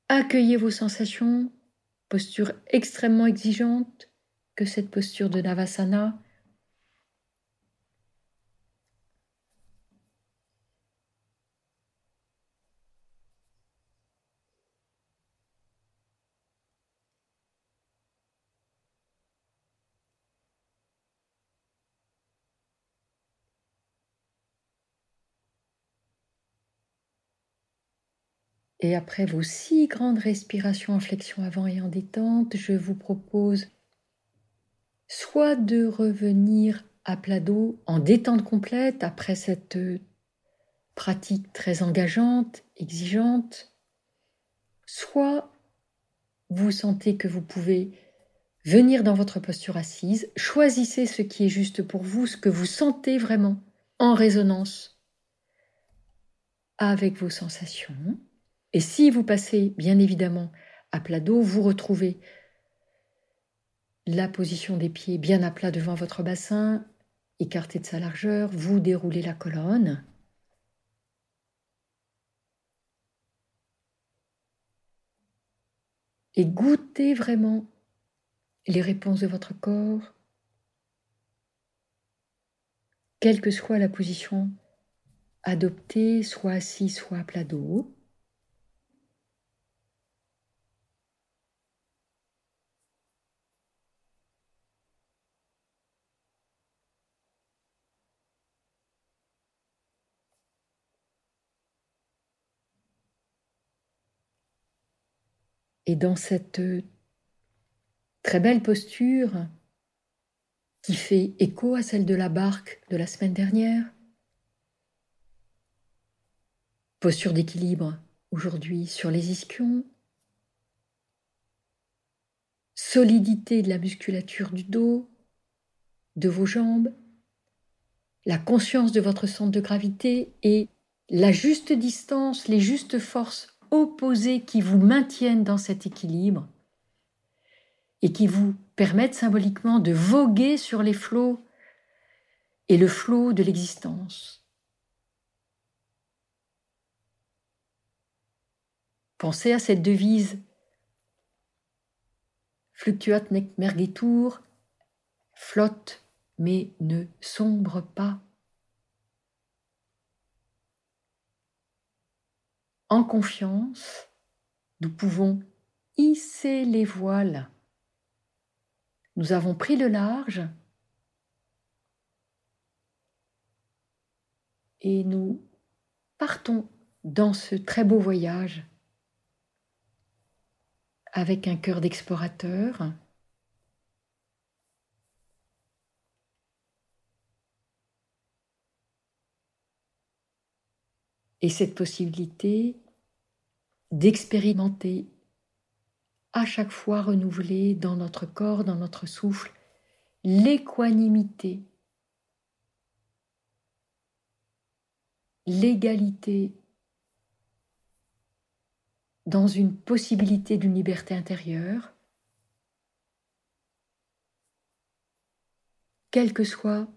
Accueillez vos sensations, posture extrêmement exigeante que cette posture de Navasana. Et après vos six grandes respirations en flexion avant et en détente, je vous propose soit de revenir à plat dos en détente complète après cette pratique très engageante, exigeante, soit vous sentez que vous pouvez venir dans votre posture assise, choisissez ce qui est juste pour vous, ce que vous sentez vraiment en résonance avec vos sensations. Et si vous passez, bien évidemment, à plat dos, vous retrouvez la position des pieds bien à plat devant votre bassin, écarté de sa largeur, vous déroulez la colonne. Et goûtez vraiment les réponses de votre corps, quelle que soit la position adoptée, soit assis, soit à plat dos. Et dans cette très belle posture qui fait écho à celle de la barque de la semaine dernière, posture d'équilibre aujourd'hui sur les ischions, solidité de la musculature du dos, de vos jambes, la conscience de votre centre de gravité et la juste distance, les justes forces opposés qui vous maintiennent dans cet équilibre et qui vous permettent symboliquement de voguer sur les flots et le flot de l'existence. Pensez à cette devise Fluctuat nec mergitur, flotte mais ne sombre pas. En confiance, nous pouvons hisser les voiles. Nous avons pris le large et nous partons dans ce très beau voyage avec un cœur d'explorateur. Et cette possibilité d'expérimenter à chaque fois renouvelée dans notre corps, dans notre souffle, l'équanimité, l'égalité dans une possibilité d'une liberté intérieure, quel que soit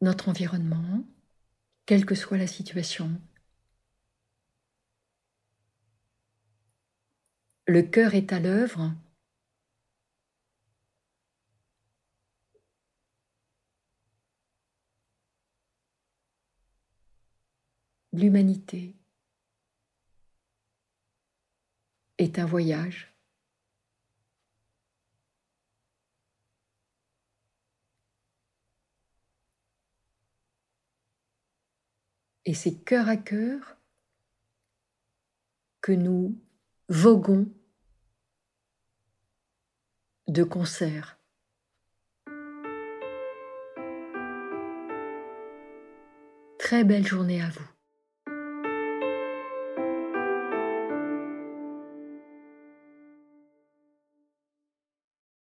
notre environnement, quelle que soit la situation. Le cœur est à l'œuvre. L'humanité est un voyage. Et c'est cœur à cœur que nous voguons de concert. Très belle journée à vous.